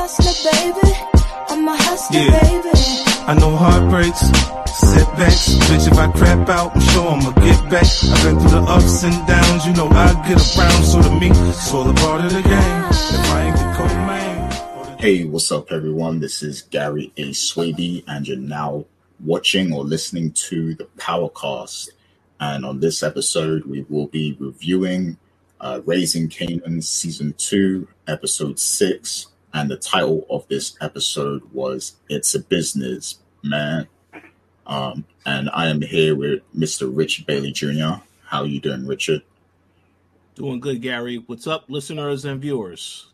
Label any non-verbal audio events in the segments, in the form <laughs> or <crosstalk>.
hustler, baby. I'm a hustler, yeah. baby. I know heartbreaks, setbacks. Bitch, if I crap out, I'm sure I'ma get back. I've been through the ups and downs, you know I get around. So to me, it's all a part of the game. If I ain't the co-main. Hey, what's up, everyone? This is Gary A. Swaby, and you're now watching or listening to the Powercast. And on this episode, we will be reviewing uh, Raising Kanan Season 2, Episode 6. And the title of this episode was It's a Business, Man. Um, and I am here with Mr. Rich Bailey Jr. How are you doing, Richard? Doing good, Gary. What's up, listeners and viewers?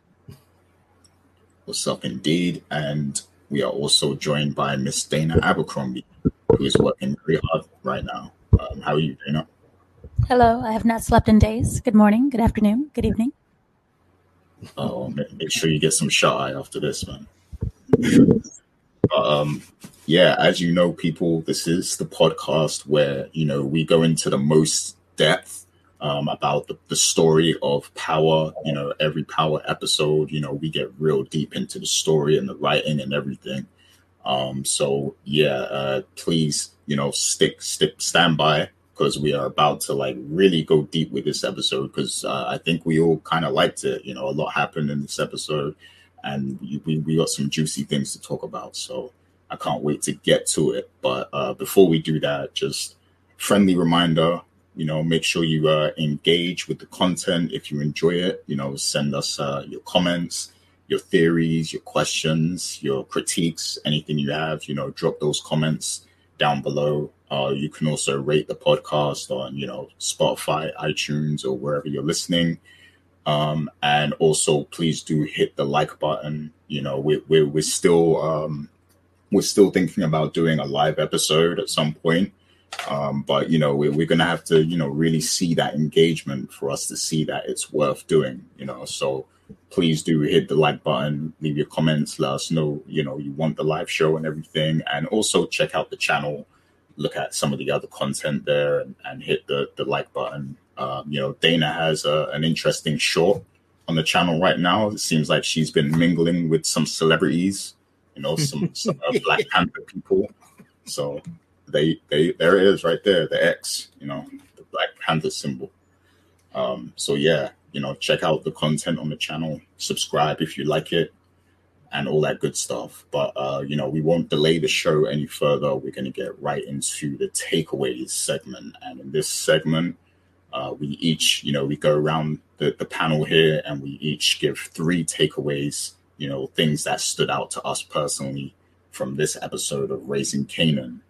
What's up, indeed? And we are also joined by Miss Dana Abercrombie, who is working very hard right now. Um, how are you, Dana? Hello. I have not slept in days. Good morning, good afternoon, good evening. Oh, make sure you get some shy after this, man. um, yeah, as you know, people, this is the podcast where you know we go into the most depth um, about the, the story of power. You know, every power episode, you know, we get real deep into the story and the writing and everything. Um, so yeah, uh, please, you know, stick, stick, stand by because we are about to like really go deep with this episode because uh, I think we all kind of liked it. You know, a lot happened in this episode, and we, we, got some juicy things to talk about. So I can't wait to get to it. But uh, before we do that, just friendly reminder. You know, make sure you uh, engage with the content. If you enjoy it, you know, send us uh, your comments, your theories, your questions, your critiques, anything you have. You know, drop those comments down below uh, you can also rate the podcast on, you know, Spotify, iTunes, or wherever you're listening. Um, and also, please do hit the like button. You know, we, we're we're still um, we're still thinking about doing a live episode at some point. Um, but you know, we're, we're gonna have to, you know, really see that engagement for us to see that it's worth doing. You know, so please do hit the like button, leave your comments, let us know, you know, you want the live show and everything, and also check out the channel look at some of the other content there and, and hit the, the like button. Um, you know, Dana has a, an interesting short on the channel right now. It seems like she's been mingling with some celebrities, you know, some, <laughs> some uh, Black Panther people. So they, they, there it is right there, the X, you know, the Black Panther symbol. Um, so yeah, you know, check out the content on the channel, subscribe if you like it and all that good stuff. But uh, you know, we won't delay the show any further. We're going to get right into the takeaways segment, and in this segment, uh, we each, you know, we go around the, the panel here, and we each give three takeaways. You know, things that stood out to us personally from this episode of Raising Kanan.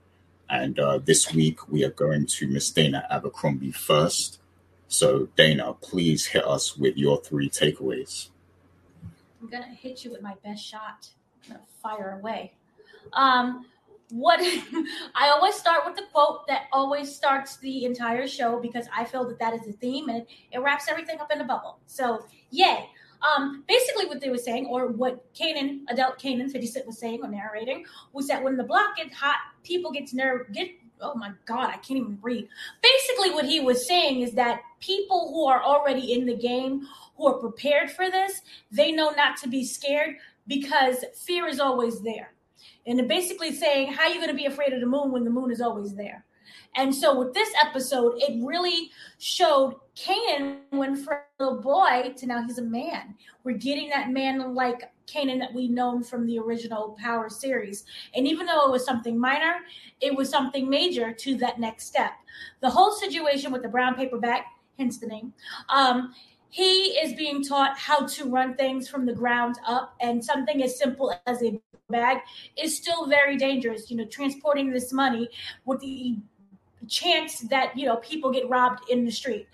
And uh, this week we are going to Miss Dana Abercrombie first. So, Dana, please hit us with your three takeaways. I'm gonna hit you with my best shot. I'm gonna fire away. Um, what <laughs> I always start with the quote that always starts the entire show because I feel that that is the theme and it wraps everything up in a bubble. So, yay. Um, basically, what they were saying, or what Kanan, adult Kanan 50 Cent was saying or narrating, was that when the block gets hot, people get nerve get oh my god, I can't even read. Basically, what he was saying is that people who are already in the game who are prepared for this, they know not to be scared because fear is always there. And basically saying, how are you going to be afraid of the moon when the moon is always there? And so with this episode, it really showed Kanan went from a little boy to now he's a man. We're getting that man like Kanan that we known from the original Power series. And even though it was something minor, it was something major to that next step. The whole situation with the brown paper bag, hence the name, um, he is being taught how to run things from the ground up and something as simple as a bag is still very dangerous you know transporting this money with the chance that you know people get robbed in the street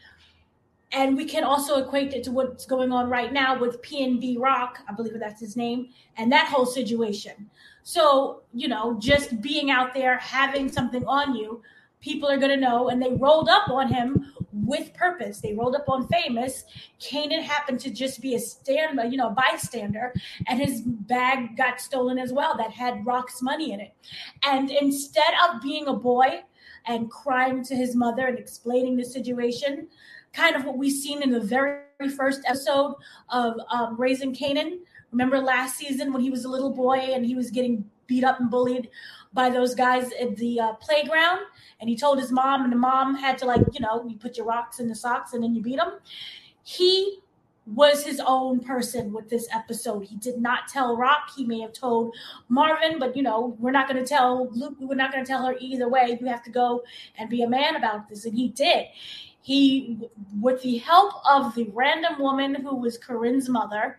and we can also equate it to what's going on right now with PNB Rock, I believe that's his name, and that whole situation. So, you know, just being out there, having something on you, people are going to know. And they rolled up on him with purpose. They rolled up on Famous. Kanan happened to just be a stand, you know, bystander, and his bag got stolen as well that had Rock's money in it. And instead of being a boy and crying to his mother and explaining the situation, kind of what we've seen in the very first episode of um, Raising Kanan, Remember last season when he was a little boy and he was getting beat up and bullied by those guys at the uh, playground, and he told his mom, and the mom had to like, you know, you put your rocks in the socks and then you beat them. He was his own person with this episode. He did not tell Rock. He may have told Marvin, but you know, we're not going to tell Luke. We're not going to tell her either way. You have to go and be a man about this, and he did. He, with the help of the random woman who was Corinne's mother,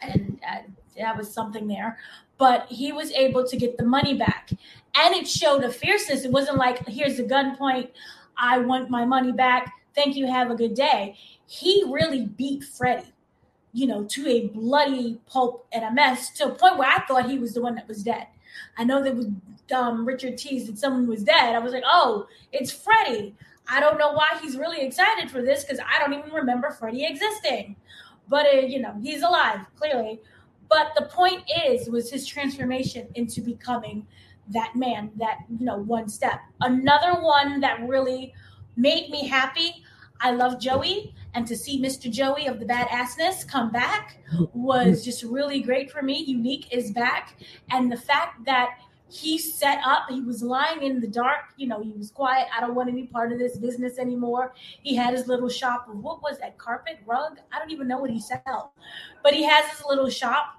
and uh, that was something there. But he was able to get the money back, and it showed a fierceness. It wasn't like, "Here's the gunpoint. I want my money back. Thank you. Have a good day." he really beat Freddie, you know, to a bloody pulp and a mess to a point where I thought he was the one that was dead. I know that was um, Richard teased that someone was dead. I was like, oh, it's Freddie. I don't know why he's really excited for this because I don't even remember Freddie existing. But, uh, you know, he's alive, clearly. But the point is, was his transformation into becoming that man, that, you know, one step. Another one that really made me happy. I love Joey and to see Mr. Joey of the Badassness come back was just really great for me. Unique is back, and the fact that he set up, he was lying in the dark. You know, he was quiet. I don't want any part of this business anymore. He had his little shop of what was that carpet rug? I don't even know what he sell, but he has his little shop,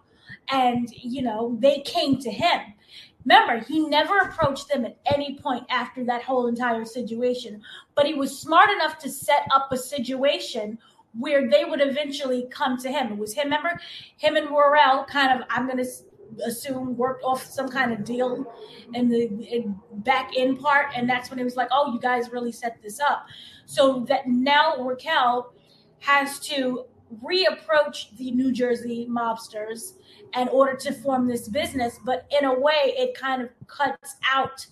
and you know they came to him Remember, he never approached them at any point after that whole entire situation, but he was smart enough to set up a situation where they would eventually come to him. It was him, remember, him and Royal kind of, I'm going to assume, worked off some kind of deal in the in back end part. And that's when it was like, oh, you guys really set this up. So that now Raquel has to reapproach the New Jersey mobsters in order to form this business. But in a way, it kind of cuts out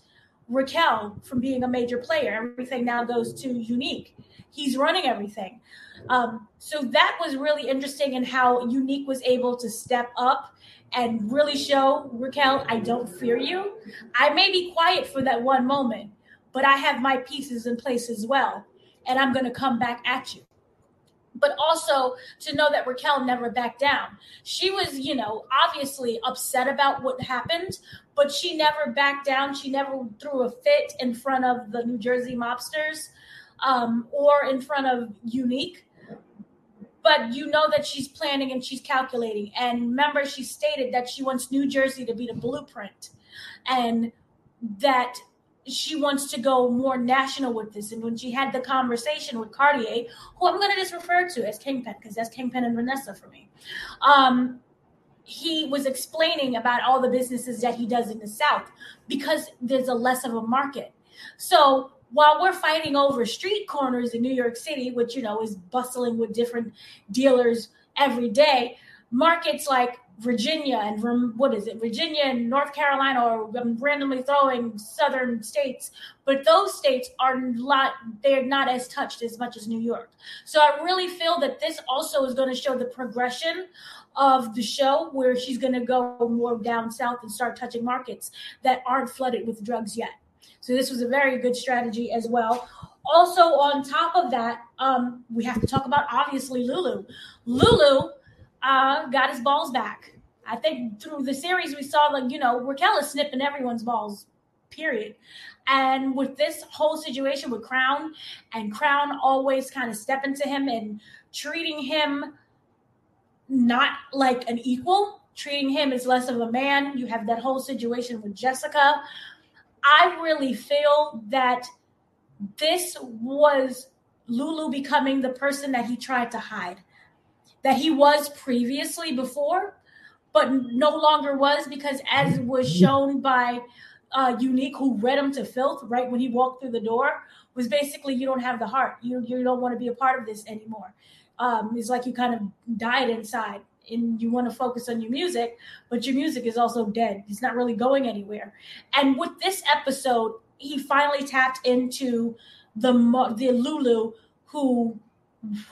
Raquel from being a major player. Everything now goes to Unique. He's running everything. Um, so that was really interesting in how Unique was able to step up and really show Raquel, I don't fear you. I may be quiet for that one moment, but I have my pieces in place as well. And I'm going to come back at you but also to know that Raquel never backed down. She was, you know, obviously upset about what happened, but she never backed down. She never threw a fit in front of the New Jersey mobsters um, or in front of Unique. But you know that she's planning and she's calculating. And remember, she stated that she wants New Jersey to be the blueprint and that she wants to go more national with this. And when she had the conversation with Cartier, who I'm going to just refer to as Kingpin, because that's Kingpin and Vanessa for me, um, he was explaining about all the businesses that he does in the South because there's a less of a market. So while we're fighting over street corners in New York City, which, you know, is bustling with different dealers every day, markets like Virginia and what is it, Virginia and North Carolina, or I'm randomly throwing southern states, but those states are not they're not as touched as much as New York. So I really feel that this also is going to show the progression of the show where she's going to go more down south and start touching markets that aren't flooded with drugs yet. So this was a very good strategy as well. Also, on top of that, um, we have to talk about obviously Lulu. Lulu uh, got his balls back. I think through the series we saw like you know Raquel is snipping everyone's balls, period. And with this whole situation with Crown, and Crown always kind of stepping to him and treating him not like an equal, treating him as less of a man. You have that whole situation with Jessica. I really feel that this was Lulu becoming the person that he tried to hide that he was previously before, but no longer was because, as was shown by uh, Unique, who read him to filth right when he walked through the door, was basically you don't have the heart. You you don't want to be a part of this anymore. Um, it's like you kind of died inside and you want to focus on your music, but your music is also dead. It's not really going anywhere. And with this episode, he finally tapped into the the Lulu who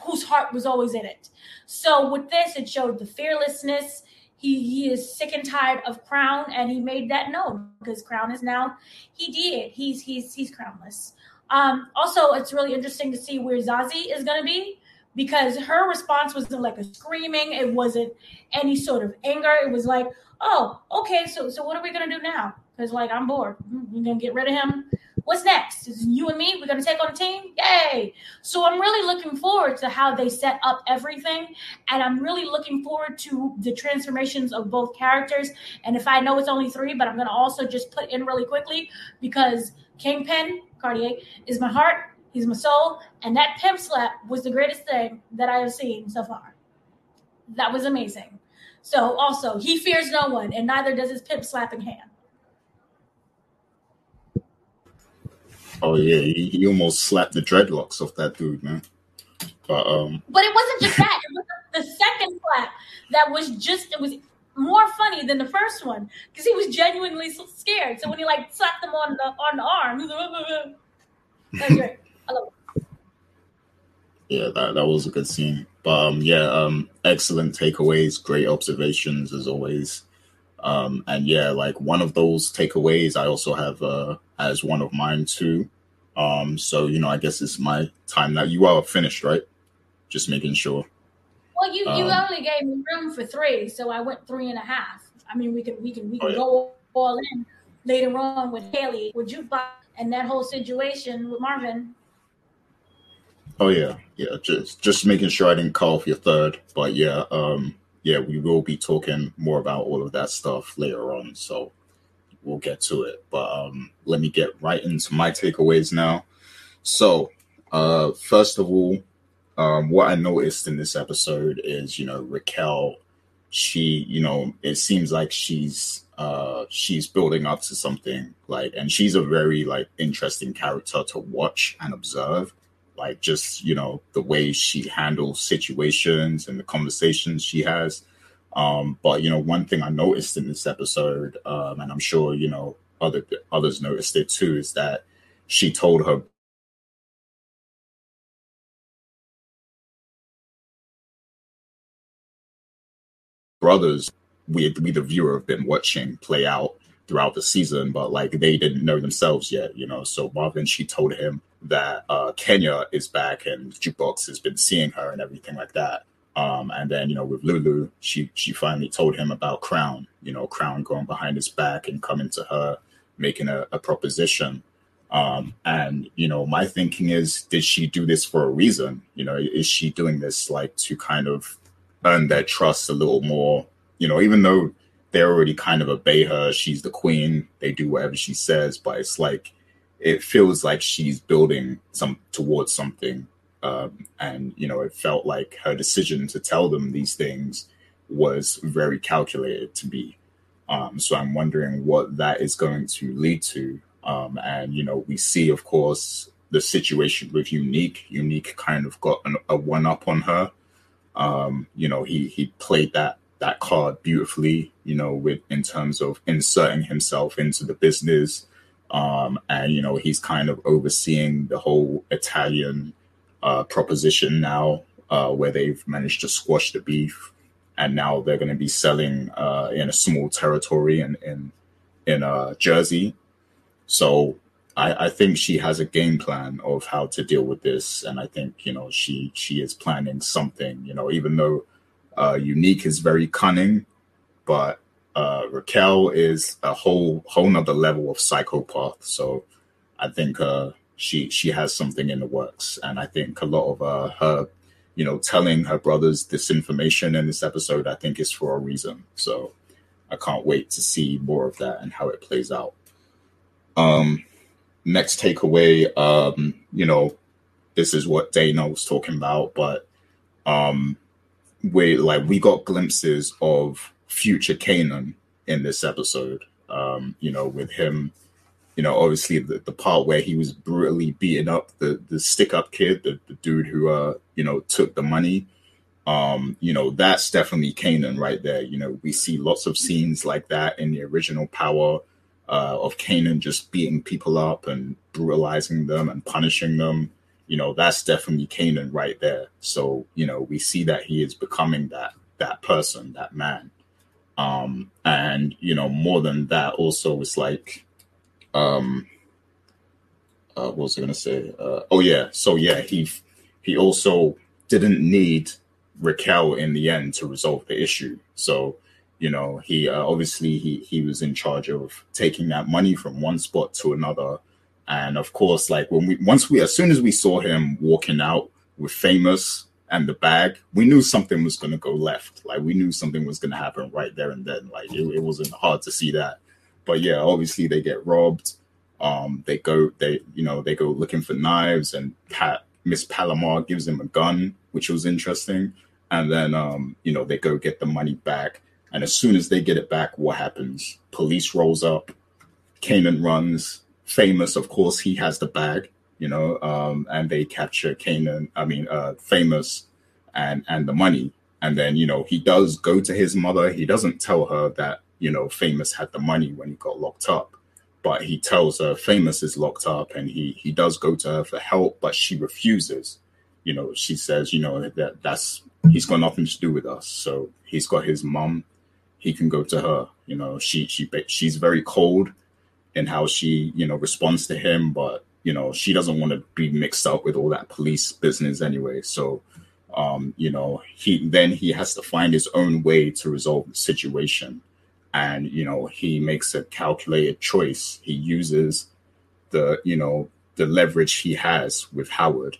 whose heart was always in it. So with this, it showed the fearlessness. He, he is sick and tired of Crown, and he made that known because Crown is now he did. He's he's he's crownless. Um, also, it's really interesting to see where Zazie is going to be because her response wasn't like a screaming, it wasn't any sort of anger. It was like, oh, okay, so so what are we gonna do now? Because like I'm bored. We're gonna get rid of him. What's next? Is you and me? We're gonna take on a team? Yay! So I'm really looking forward to how they set up everything, and I'm really looking forward to the transformations of both characters. And if I know it's only three, but I'm gonna also just put in really quickly because Kingpin Cartier is my heart, he's my soul, and that pimp slap was the greatest thing that I have seen so far. That was amazing. So also, he fears no one, and neither does his pimp slapping hand. Oh yeah, he, he almost slapped the dreadlocks off that dude, man. But um, But it wasn't just that; it was the second slap that was just it was more funny than the first one because he was genuinely so scared. So when he like slapped him on the on the arm, he was like, that's great. I love it. yeah, that that was a good scene. But um, yeah, um, excellent takeaways, great observations as always. Um, and yeah, like one of those takeaways, I also have uh, as one of mine too. Um, so you know, I guess it's my time now. You are finished, right? Just making sure. Well, you you Um, only gave me room for three, so I went three and a half. I mean, we can we can we Oh, can yeah. go all in later on with Haley, with Jukebox, and that whole situation with Marvin. Oh yeah, yeah. Just just making sure I didn't call off your third, but yeah, um, yeah, we will be talking more about all of that stuff later on. So we'll get to it. But um, let me get right into my takeaways now. So, uh, first of all, um, what I noticed in this episode is, you know, Raquel. She, you know, it seems like she's uh she's building up to something like and she's a very like interesting character to watch and observe like just you know the way she handles situations and the conversations she has um but you know one thing i noticed in this episode um and i'm sure you know other others noticed it too is that she told her brothers we we the viewer have been watching play out throughout the season but like they didn't know themselves yet you know? So marvin she told him that uh kenya is back and jukebox has been seeing her and everything like that um and then you know with lulu she she finally told him about crown you know crown going behind his back and coming to her making a, a proposition. Um and you know my thinking is did she do this for a reason? You know is she doing this like to kind of earn their trust a little more? You know even though they already kind of obey her she's the queen they do whatever she says but it's like it feels like she's building some towards something um, and you know it felt like her decision to tell them these things was very calculated to be. Um, so i'm wondering what that is going to lead to. Um, and you know we see of course the situation with unique. Unique kind of got an, a one up on her. Um, you know he he played that that card beautifully you know with in terms of inserting himself into the business. Um, and you know he's kind of overseeing the whole Italian uh, proposition now, uh, where they've managed to squash the beef, and now they're going to be selling uh, in a small territory in in in uh, Jersey. So I, I think she has a game plan of how to deal with this, and I think you know she she is planning something. You know, even though uh, Unique is very cunning, but uh, Raquel is a whole whole nother level of psychopath. So I think uh, she she has something in the works, and I think a lot of uh, her, you know, telling her brothers this information in this episode, I think is for a reason. So I can't wait to see more of that and how it plays out. Um, next takeaway, um, you know, this is what Dana was talking about, but um, we like we got glimpses of future Kanan in this episode. Um, you know, with him, you know, obviously the, the part where he was brutally beating up the the stick up kid, the, the dude who uh, you know, took the money. Um, you know, that's definitely Kanan right there. You know, we see lots of scenes like that in the original power uh, of Kanan just beating people up and brutalizing them and punishing them. You know, that's definitely Kanan right there. So, you know, we see that he is becoming that that person, that man. Um, and you know, more than that, also it's like um uh, what was I gonna say? Uh, oh yeah, so yeah, he he also didn't need Raquel in the end to resolve the issue. So, you know, he uh, obviously he he was in charge of taking that money from one spot to another, and of course, like when we once we as soon as we saw him walking out with famous and the bag, we knew something was going to go left. Like we knew something was going to happen right there and then. Like it, it wasn't hard to see that. But yeah, obviously they get robbed. Um, they go, they you know, they go looking for knives, and Pat Miss Palomar gives him a gun, which was interesting. And then um, you know they go get the money back, and as soon as they get it back, what happens? Police rolls up. Kanan runs. Famous, of course, he has the bag you know, um, and they capture Kanan, I mean, uh, famous and, and the money. And then, you know, he does go to his mother. He doesn't tell her that, you know, famous had the money when he got locked up, but he tells her famous is locked up and he, he does go to her for help, but she refuses. You know, she says, you know, that that's, he's got nothing to do with us. So he's got his mom. He can go to her. You know, she, she, she's very cold in how she, you know, responds to him, but you know, she doesn't want to be mixed up with all that police business anyway. So, um, you know, he then he has to find his own way to resolve the situation. And, you know, he makes a calculated choice. He uses the, you know, the leverage he has with Howard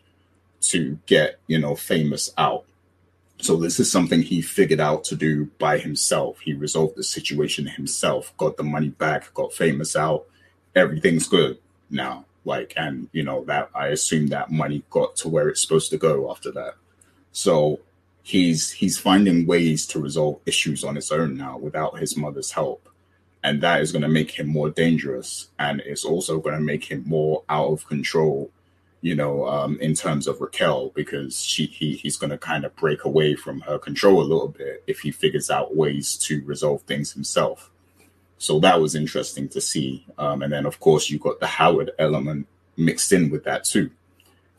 to get, you know, famous out. So this is something he figured out to do by himself. He resolved the situation himself, got the money back, got famous out. Everything's good now like and you know that i assume that money got to where it's supposed to go after that so he's he's finding ways to resolve issues on his own now without his mother's help. And that is going to make him more dangerous. And it's also going to make him more out of control you know um, in terms of raquel because she he, he's going to kind of break away from her control a little bit if he figures out ways to resolve things himself. So that was interesting to see. Um, and then, of course, you got the Howard element mixed in with that too,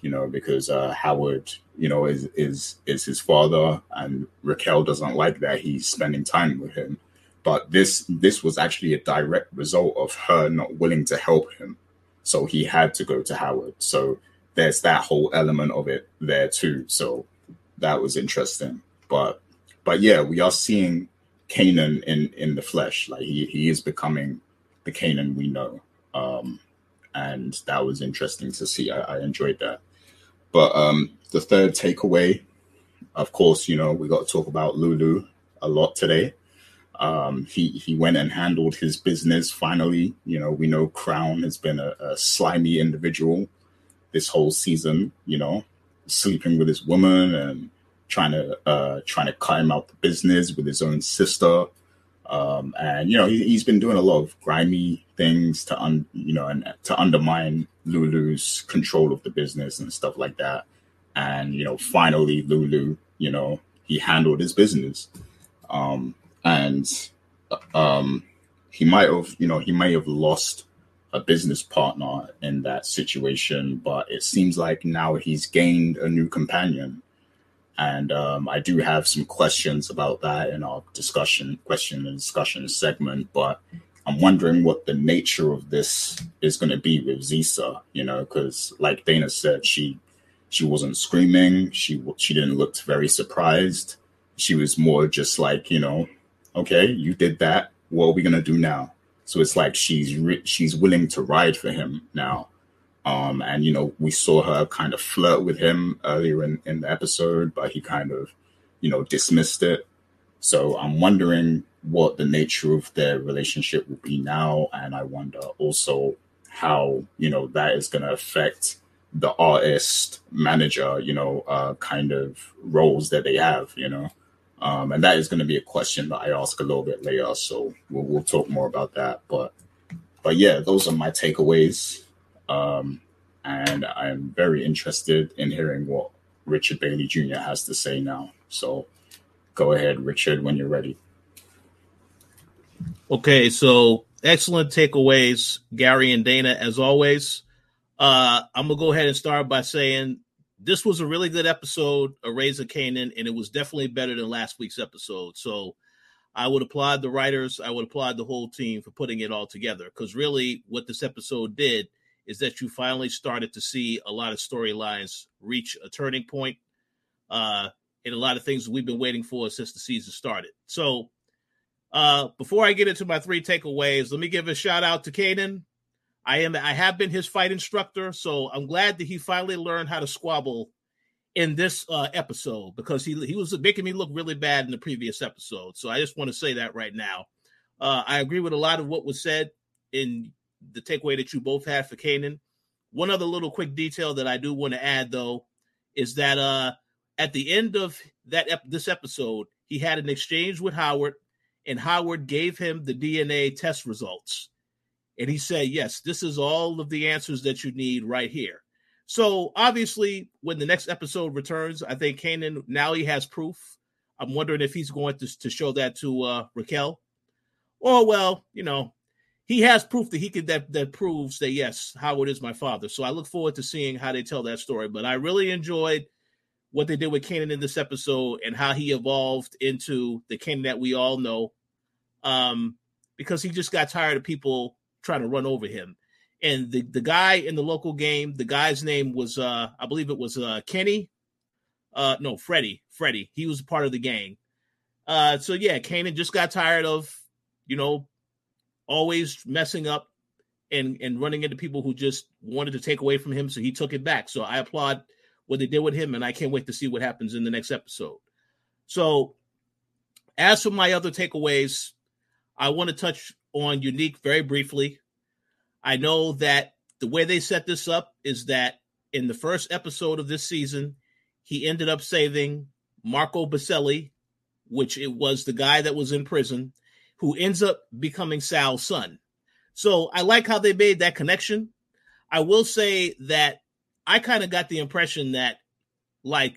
you know, because uh, Howard, you know, is is is his father, and Raquel doesn't like that he's spending time with him. But this this was actually a direct result of her not willing to help him, so he had to go to Howard. So there's that whole element of it there too. So that was interesting. But but yeah, we are seeing Kanan in in the flesh. Like he he is becoming the Kanan we know, um, and that was interesting to see. I, I enjoyed that. But um, the third takeaway, of course, you know we got to talk about Lulu a lot today. Um, he he went and handled his business finally. You know we know Crown has been a, a slimy individual this whole season. You know, sleeping with his woman and trying to uh, trying to cut him out the business with his own sister. Um, and you know he, has been doing a lot of grimy things to un, you know and to undermine Lulu's control of the business and stuff like that. And you know finally Lulu, you know he handled his business, um, and um, he might have you know he may have lost a business partner in that situation, but it seems like now he's gained a new companion and um, I do have some questions about that in our discussion, question and discussion segment. But I'm wondering what the nature of this is going to be with Ziza. You know, because like Dana said, she she wasn't screaming. She she didn't look very surprised. She was more just like, you know, okay, you did that. What are we gonna do now? So it's like she's re- she's willing to ride for him now. Um, and you know, we saw her kind of flirt with him earlier in, in the episode, but he kind of, you know, dismissed it. So I'm wondering what the nature of their relationship will be now, and I wonder also how you know that is going to affect the artist manager, you know, uh, kind of roles that they have, you know. Um, and that is going to be a question that I ask a little bit later. So we'll, we'll talk more about that. But, but yeah, those are my takeaways. Um, and I'm very interested in hearing what Richard Bailey Jr. has to say now. So go ahead, Richard, when you're ready. Okay, so excellent takeaways, Gary and Dana, as always. Uh, I'm gonna go ahead and start by saying this was a really good episode of Raising Kanan, and it was definitely better than last week's episode. So I would applaud the writers, I would applaud the whole team for putting it all together because really what this episode did is that you finally started to see a lot of storylines reach a turning point. uh, and a lot of things we've been waiting for since the season started. So, uh, before I get into my three takeaways, let me give a shout out to Kanan. I am I have been his fight instructor, so I'm glad that he finally learned how to squabble in this uh, episode because he he was making me look really bad in the previous episode. So I just want to say that right now. Uh, I agree with a lot of what was said in the takeaway that you both had for Kanan. One other little quick detail that I do want to add though is that uh, at the end of that ep- this episode, he had an exchange with Howard, and Howard gave him the DNA test results, and he said, "Yes, this is all of the answers that you need right here." So obviously, when the next episode returns, I think Kanan now he has proof. I'm wondering if he's going to, to show that to uh, Raquel, or well, you know, he has proof that he could that that proves that yes, Howard is my father. So I look forward to seeing how they tell that story. But I really enjoyed what they did with Kanan in this episode and how he evolved into the Kanan that we all know. Um, because he just got tired of people trying to run over him and the the guy in the local game, the guy's name was uh I believe it was uh Kenny. Uh no, Freddie. Freddie. He was part of the gang. Uh so yeah, Kanan just got tired of, you know, always messing up and and running into people who just wanted to take away from him, so he took it back. So I applaud what they did with him, and I can't wait to see what happens in the next episode. So, as for my other takeaways, I want to touch on Unique very briefly. I know that the way they set this up is that in the first episode of this season, he ended up saving Marco Baselli, which it was the guy that was in prison, who ends up becoming Sal's son. So I like how they made that connection. I will say that I kind of got the impression that like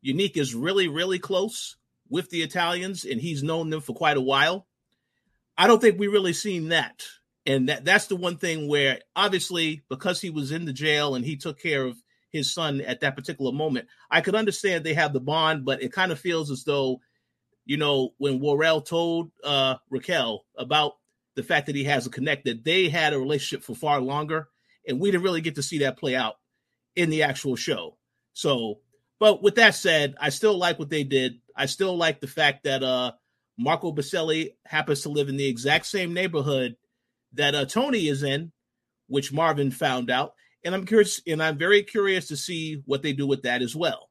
Unique is really, really close with the Italians and he's known them for quite a while. I don't think we really seen that and that that's the one thing where obviously because he was in the jail and he took care of his son at that particular moment i could understand they have the bond but it kind of feels as though you know when Worrell told uh raquel about the fact that he has a connect that they had a relationship for far longer and we didn't really get to see that play out in the actual show so but with that said i still like what they did i still like the fact that uh marco baselli happens to live in the exact same neighborhood that uh, Tony is in, which Marvin found out. And I'm curious, and I'm very curious to see what they do with that as well.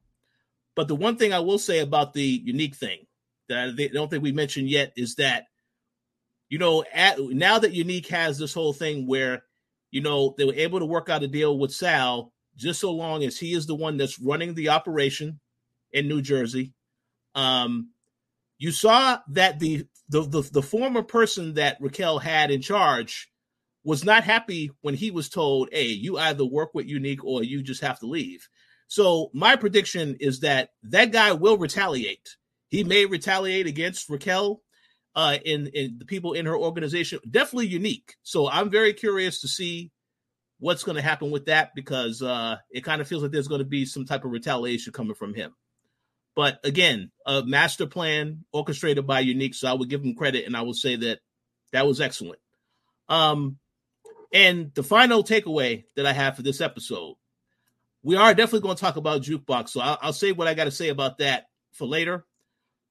But the one thing I will say about the unique thing that I don't think we mentioned yet is that, you know, at, now that Unique has this whole thing where, you know, they were able to work out a deal with Sal just so long as he is the one that's running the operation in New Jersey. Um, you saw that the the, the the former person that Raquel had in charge was not happy when he was told, "Hey, you either work with Unique or you just have to leave." So my prediction is that that guy will retaliate. He may retaliate against Raquel uh, in in the people in her organization. Definitely Unique. So I'm very curious to see what's going to happen with that because uh, it kind of feels like there's going to be some type of retaliation coming from him. But again, a master plan orchestrated by Unique. So I would give him credit and I would say that that was excellent. Um, and the final takeaway that I have for this episode, we are definitely going to talk about Jukebox. So I'll, I'll say what I got to say about that for later.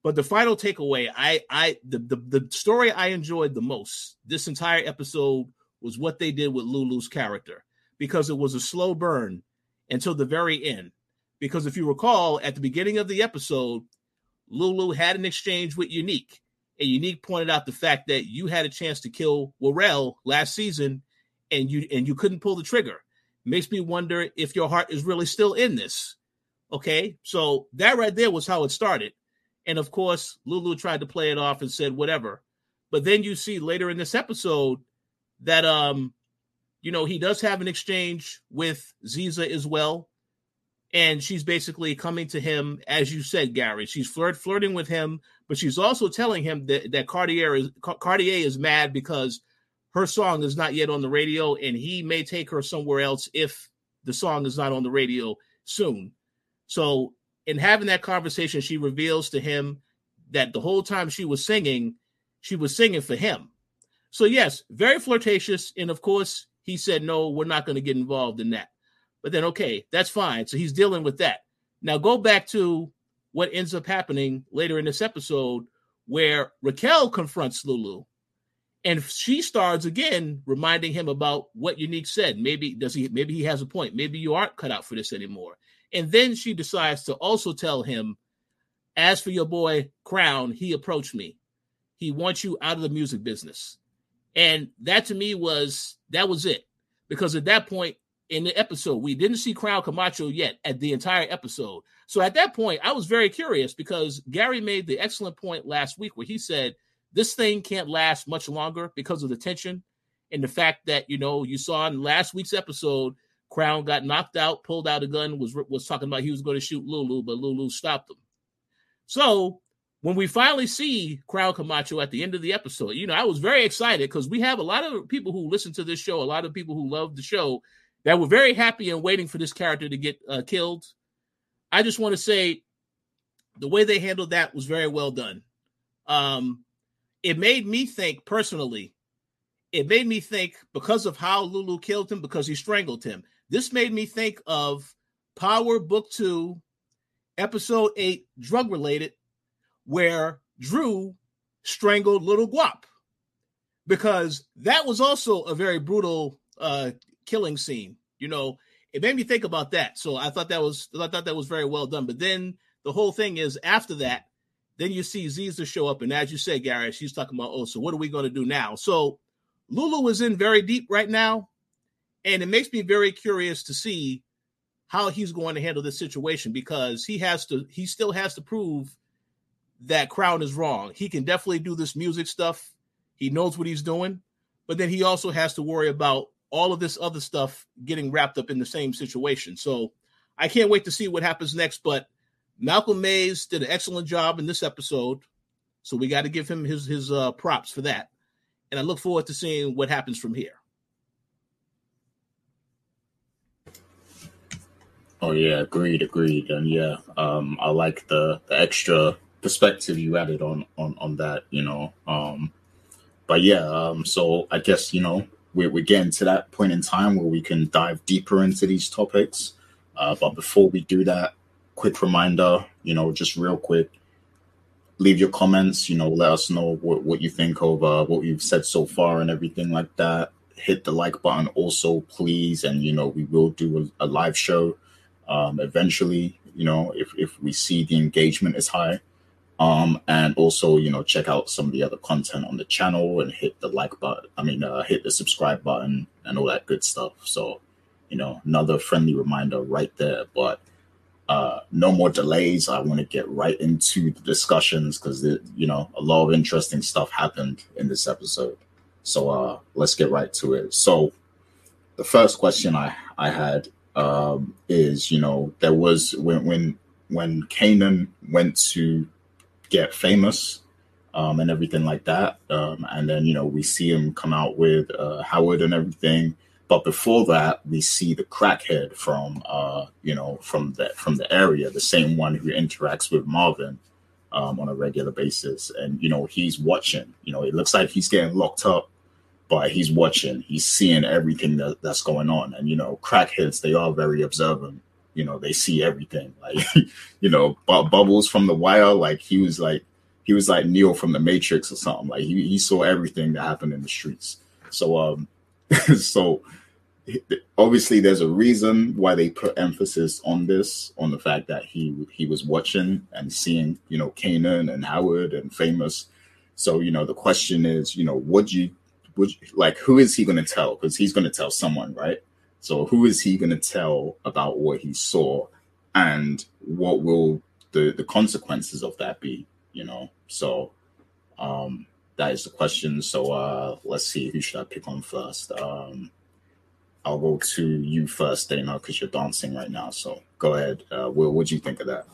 But the final takeaway, I, I, the, the, the story I enjoyed the most this entire episode was what they did with Lulu's character because it was a slow burn until the very end. Because if you recall, at the beginning of the episode, Lulu had an exchange with Unique, and Unique pointed out the fact that you had a chance to kill Worrell last season, and you and you couldn't pull the trigger. Makes me wonder if your heart is really still in this. Okay, so that right there was how it started, and of course, Lulu tried to play it off and said whatever. But then you see later in this episode that um, you know, he does have an exchange with Ziza as well and she's basically coming to him, as you said, Gary. She's flirt, flirting with him, but she's also telling him that, that Cartier is Cartier is mad because her song is not yet on the radio, and he may take her somewhere else if the song is not on the radio soon. So, in having that conversation, she reveals to him that the whole time she was singing, she was singing for him. So, yes, very flirtatious. And of course, he said, No, we're not going to get involved in that. But then, okay, that's fine. So he's dealing with that. Now go back to what ends up happening later in this episode where Raquel confronts Lulu and she starts again reminding him about what Unique said. Maybe does he maybe he has a point. Maybe you aren't cut out for this anymore. And then she decides to also tell him, as for your boy Crown, he approached me. He wants you out of the music business. And that to me was that was it. Because at that point in the episode, we didn't see Crown Camacho yet at the entire episode. So at that point, I was very curious because Gary made the excellent point last week where he said this thing can't last much longer because of the tension and the fact that you know you saw in last week's episode crown got knocked out pulled out a gun was was talking about he was going to shoot lulu but lulu stopped him so when we finally see crown camacho at the end of the episode you know i was very excited because we have a lot of people who listen to this show a lot of people who love the show that were very happy and waiting for this character to get uh, killed i just want to say the way they handled that was very well done um it made me think personally, it made me think because of how Lulu killed him, because he strangled him. This made me think of Power Book Two, Episode Eight, drug related, where Drew strangled Little Guap, because that was also a very brutal uh, killing scene. You know, it made me think about that. So I thought that was I thought that was very well done. But then the whole thing is after that, then you see Ziza show up, and as you say, Gary, she's talking about, oh, so what are we going to do now? So Lulu is in very deep right now, and it makes me very curious to see how he's going to handle this situation because he has to, he still has to prove that Crown is wrong. He can definitely do this music stuff. He knows what he's doing, but then he also has to worry about all of this other stuff getting wrapped up in the same situation. So I can't wait to see what happens next, but Malcolm Mays did an excellent job in this episode, so we got to give him his his uh, props for that. And I look forward to seeing what happens from here. Oh yeah, agreed, agreed, and yeah, um, I like the the extra perspective you added on on on that, you know. Um, but yeah, um, so I guess you know we're we're getting to that point in time where we can dive deeper into these topics. Uh, but before we do that, quick reminder, you know, just real quick, leave your comments, you know, let us know what, what you think of uh, what we've said so far and everything like that. Hit the like button also, please. And, you know, we will do a, a live show um, eventually, you know, if, if we see the engagement is high. Um, and also, you know, check out some of the other content on the channel and hit the like button. I mean, uh, hit the subscribe button and all that good stuff. So, you know, another friendly reminder right there. But uh, no more delays. I want to get right into the discussions because you know a lot of interesting stuff happened in this episode. So uh, let's get right to it. So the first question I I had um, is you know there was when when when Kanan went to get famous um, and everything like that, um, and then you know we see him come out with uh, Howard and everything. But before that, we see the crackhead from uh, you know from the from the area, the same one who interacts with Marvin um, on a regular basis, and you know he's watching. You know, it looks like he's getting locked up, but he's watching. He's seeing everything that, that's going on, and you know, crackheads they are very observant. You know, they see everything. <laughs> Like you know, bu- bubbles from the wire. Like he was like he was like Neo from the Matrix or something. Like he, he saw everything that happened in the streets. So um, <laughs> so obviously there's a reason why they put emphasis on this on the fact that he he was watching and seeing you know Kanan and Howard and famous so you know the question is you know would you would you, like who is he going to tell because he's going to tell someone right so who is he going to tell about what he saw and what will the the consequences of that be you know so um that is the question so uh let's see who should i pick on first um I'll go to you first, Dana, because you're dancing right now. So go ahead. Uh, Will, what do you think of that?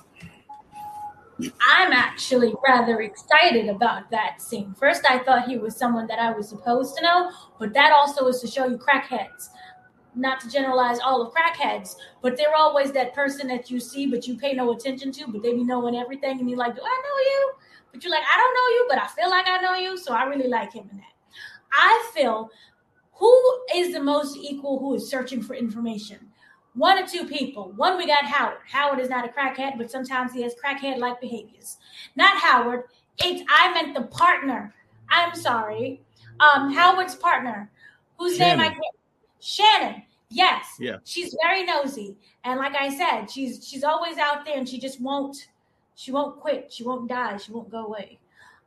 I'm actually rather excited about that scene. First, I thought he was someone that I was supposed to know, but that also is to show you crackheads. Not to generalize all of crackheads, but they're always that person that you see, but you pay no attention to, but they be knowing everything, and you're like, "Do I know you?" But you're like, "I don't know you, but I feel like I know you." So I really like him in that. I feel who is the most equal who is searching for information one or two people. One, we got Howard. Howard is not a crackhead, but sometimes he has crackhead like behaviors. Not Howard. It's I meant the partner. I'm sorry. Um, Howard's partner, whose name I can't. Shannon. Yes. Yeah. She's very nosy, and like I said, she's she's always out there, and she just won't. She won't quit. She won't die. She won't go away.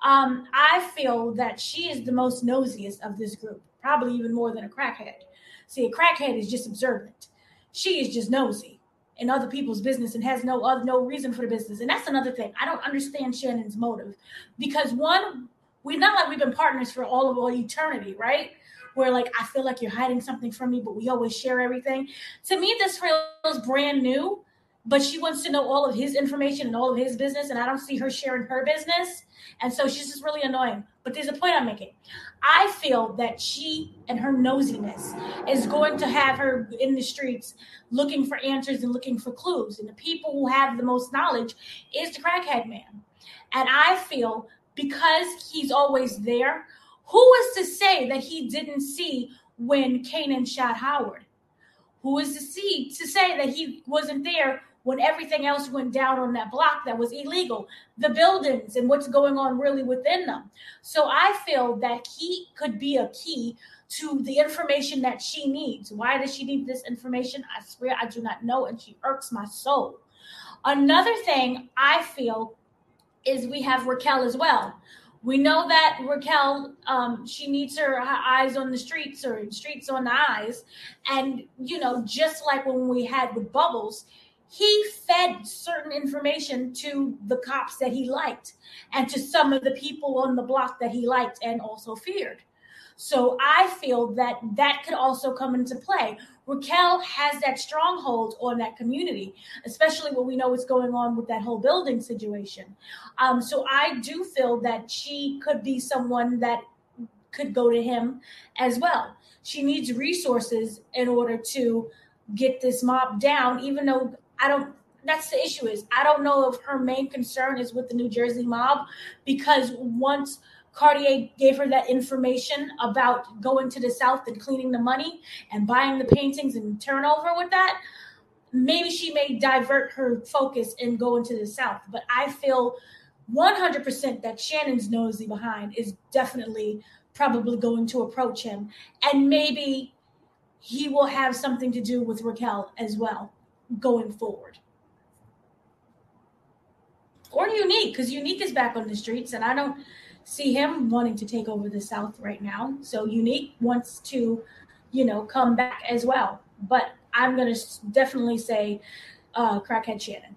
Um, I feel that she is the most nosiest of this group, probably even more than a crackhead. See, a crackhead is just observant. She is just nosy in other people's business and has no other no reason for the business. And that's another thing. I don't understand Shannon's motive because one, we're not like we've been partners for all of all eternity, right? Where like I feel like you're hiding something from me, but we always share everything. To me, this feels brand new, but she wants to know all of his information and all of his business, and I don't see her sharing her business. And so she's just really annoying. But there's a point I'm making. I feel that she and her nosiness is going to have her in the streets looking for answers and looking for clues. And the people who have the most knowledge is the crackhead man. And I feel because he's always there, who is to say that he didn't see when Kanan shot Howard? Who is to see to say that he wasn't there when everything else went down on that block that was illegal, the buildings and what's going on really within them. So I feel that he could be a key to the information that she needs. Why does she need this information? I swear I do not know, and she irks my soul. Another thing I feel is we have Raquel as well. We know that Raquel, um, she needs her, her eyes on the streets or streets on the eyes. And, you know, just like when we had with Bubbles, he fed certain information to the cops that he liked and to some of the people on the block that he liked and also feared. So I feel that that could also come into play. Raquel has that stronghold on that community, especially when we know what's going on with that whole building situation. Um, so I do feel that she could be someone that could go to him as well. She needs resources in order to get this mob down, even though I don't. That's the issue is I don't know if her main concern is with the New Jersey mob because once Cartier gave her that information about going to the South and cleaning the money and buying the paintings and turnover with that, maybe she may divert her focus and go into the South. But I feel 100% that Shannon's nosy behind is definitely probably going to approach him. And maybe he will have something to do with Raquel as well going forward. Or Unique, because Unique is back on the streets, and I don't see him wanting to take over the South right now. So Unique wants to, you know, come back as well. But I'm going to definitely say uh, Crackhead Shannon.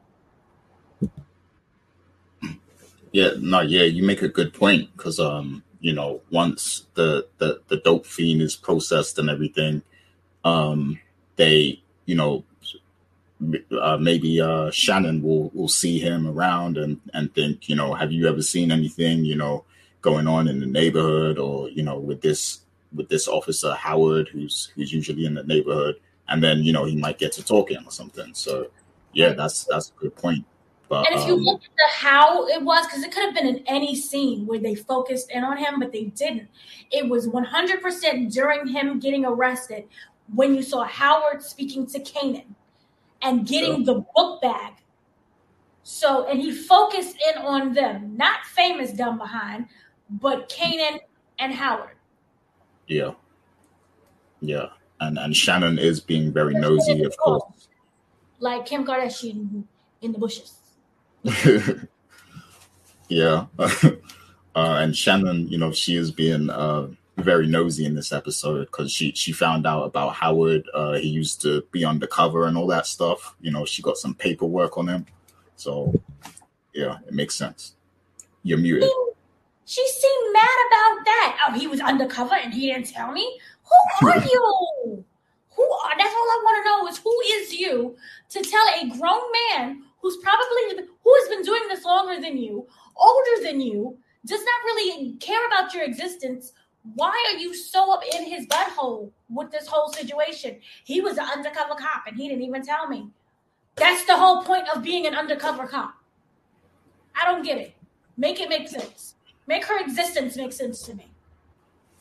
Yeah, no, yeah, you make a good point because um, you know, once the the the dope fiend is processed and everything, um, they, you know, uh, maybe uh, Shannon will will see him around and and think, you know, have you ever seen anything, you know, going on in the neighborhood or you know with this with this officer Howard who's who's usually in the neighborhood, and then you know he might get to talking or something. So yeah, that's that's a good point. But And if you um, look at the how it was, because it could have been in any scene where they focused in on him, but they didn't. It was 100% during him getting arrested when you saw Howard speaking to Kanan and getting the book bag. So, and he focused in on them, not famous dumb behind, but Kanan and Howard. yeah, yeah, and and Shannon is being very nosy, of course. Like Kim Kardashian in the bushes. <laughs> yeah. <laughs> uh, and Shannon, you know, she is being uh, very nosy in this episode because she she found out about Howard. Uh, he used to be undercover and all that stuff. You know, she got some paperwork on him. So, yeah, it makes sense. You're muted. She seemed mad about that. Oh, he was undercover and he didn't tell me. Who are you? Who are? That's all I want to know is who is you to tell a grown man who's probably who has been doing this longer than you, older than you, does not really care about your existence. Why are you so up in his butthole with this whole situation? He was an undercover cop and he didn't even tell me. That's the whole point of being an undercover cop. I don't get it. Make it make sense. Make her existence make sense to me.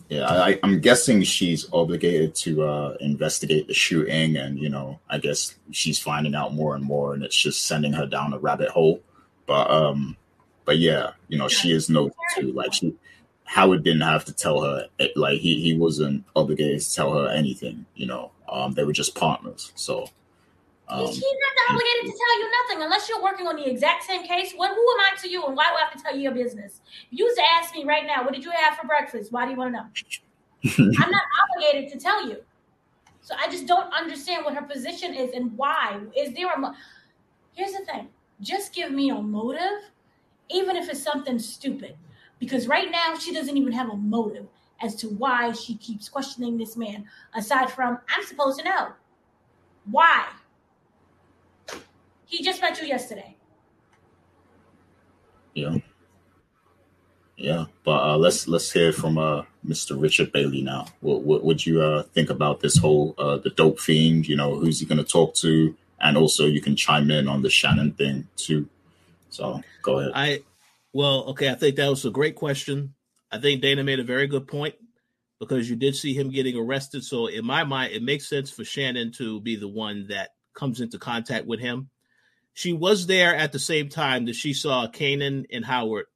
Yeah, I, I'm guessing she's obligated to uh, investigate the shooting, and you know, I guess she's finding out more and more, and it's just sending her down a rabbit hole. But um, but yeah, you know, she is no too. Like she, Howard didn't have to tell her. Like he he wasn't obligated to tell her anything. You know, um, they were just partners. So um, He's, not obligated to tell you nothing unless you're working on the exact same case. What? Who am I to you, and why do I have to tell you your business? If you was to ask me right now, what did you have for breakfast? Why do you want to know? <laughs> I'm not obligated to tell you. So I just don't understand what her position is and why. Is there a? Mo- Here's the thing: just give me a motive, even if it's something stupid. Because right now she doesn't even have a motive as to why she keeps questioning this man. Aside from, I'm supposed to know why. He just met you yesterday. Yeah. Yeah, but uh, let's let's hear from uh, Mr. Richard Bailey now. What what would you uh, think about this whole uh, the dope fiend? You know, who's he going to talk to? And also, you can chime in on the Shannon thing too. So go ahead. I well, okay, I think that was a great question. I think Dana made a very good point because you did see him getting arrested. So in my mind, it makes sense for Shannon to be the one that comes into contact with him. She was there at the same time that she saw Kanan and Howard,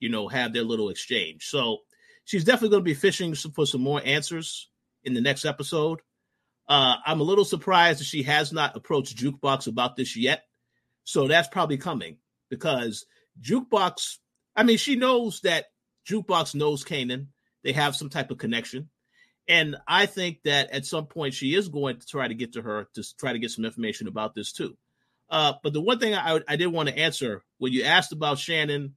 you know, have their little exchange. So she's definitely going to be fishing for some more answers in the next episode. Uh, I'm a little surprised that she has not approached Jukebox about this yet. So that's probably coming because Jukebox, I mean, she knows that Jukebox knows Kanan. They have some type of connection. And I think that at some point she is going to try to get to her to try to get some information about this too. Uh, but the one thing I, I did want to answer when you asked about Shannon,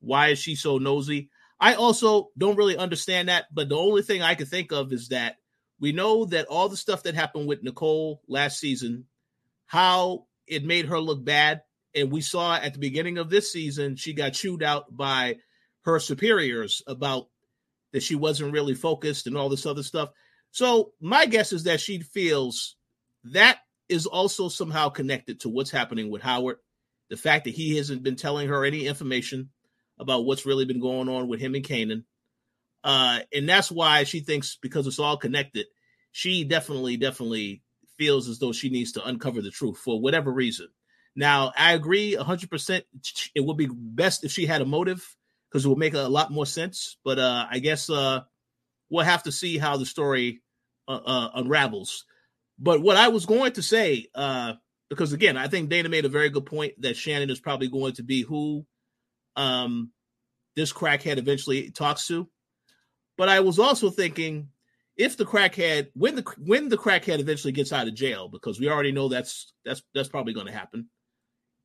why is she so nosy? I also don't really understand that. But the only thing I can think of is that we know that all the stuff that happened with Nicole last season, how it made her look bad. And we saw at the beginning of this season, she got chewed out by her superiors about that she wasn't really focused and all this other stuff. So my guess is that she feels that is also somehow connected to what's happening with Howard. The fact that he hasn't been telling her any information about what's really been going on with him and Kanan. Uh, and that's why she thinks because it's all connected, she definitely, definitely feels as though she needs to uncover the truth for whatever reason. Now, I agree 100%. It would be best if she had a motive because it would make a lot more sense. But uh, I guess uh, we'll have to see how the story uh, uh, unravels. But what I was going to say, uh, because again, I think Dana made a very good point that Shannon is probably going to be who um, this crackhead eventually talks to. But I was also thinking if the crackhead when the when the crackhead eventually gets out of jail, because we already know that's that's that's probably going to happen.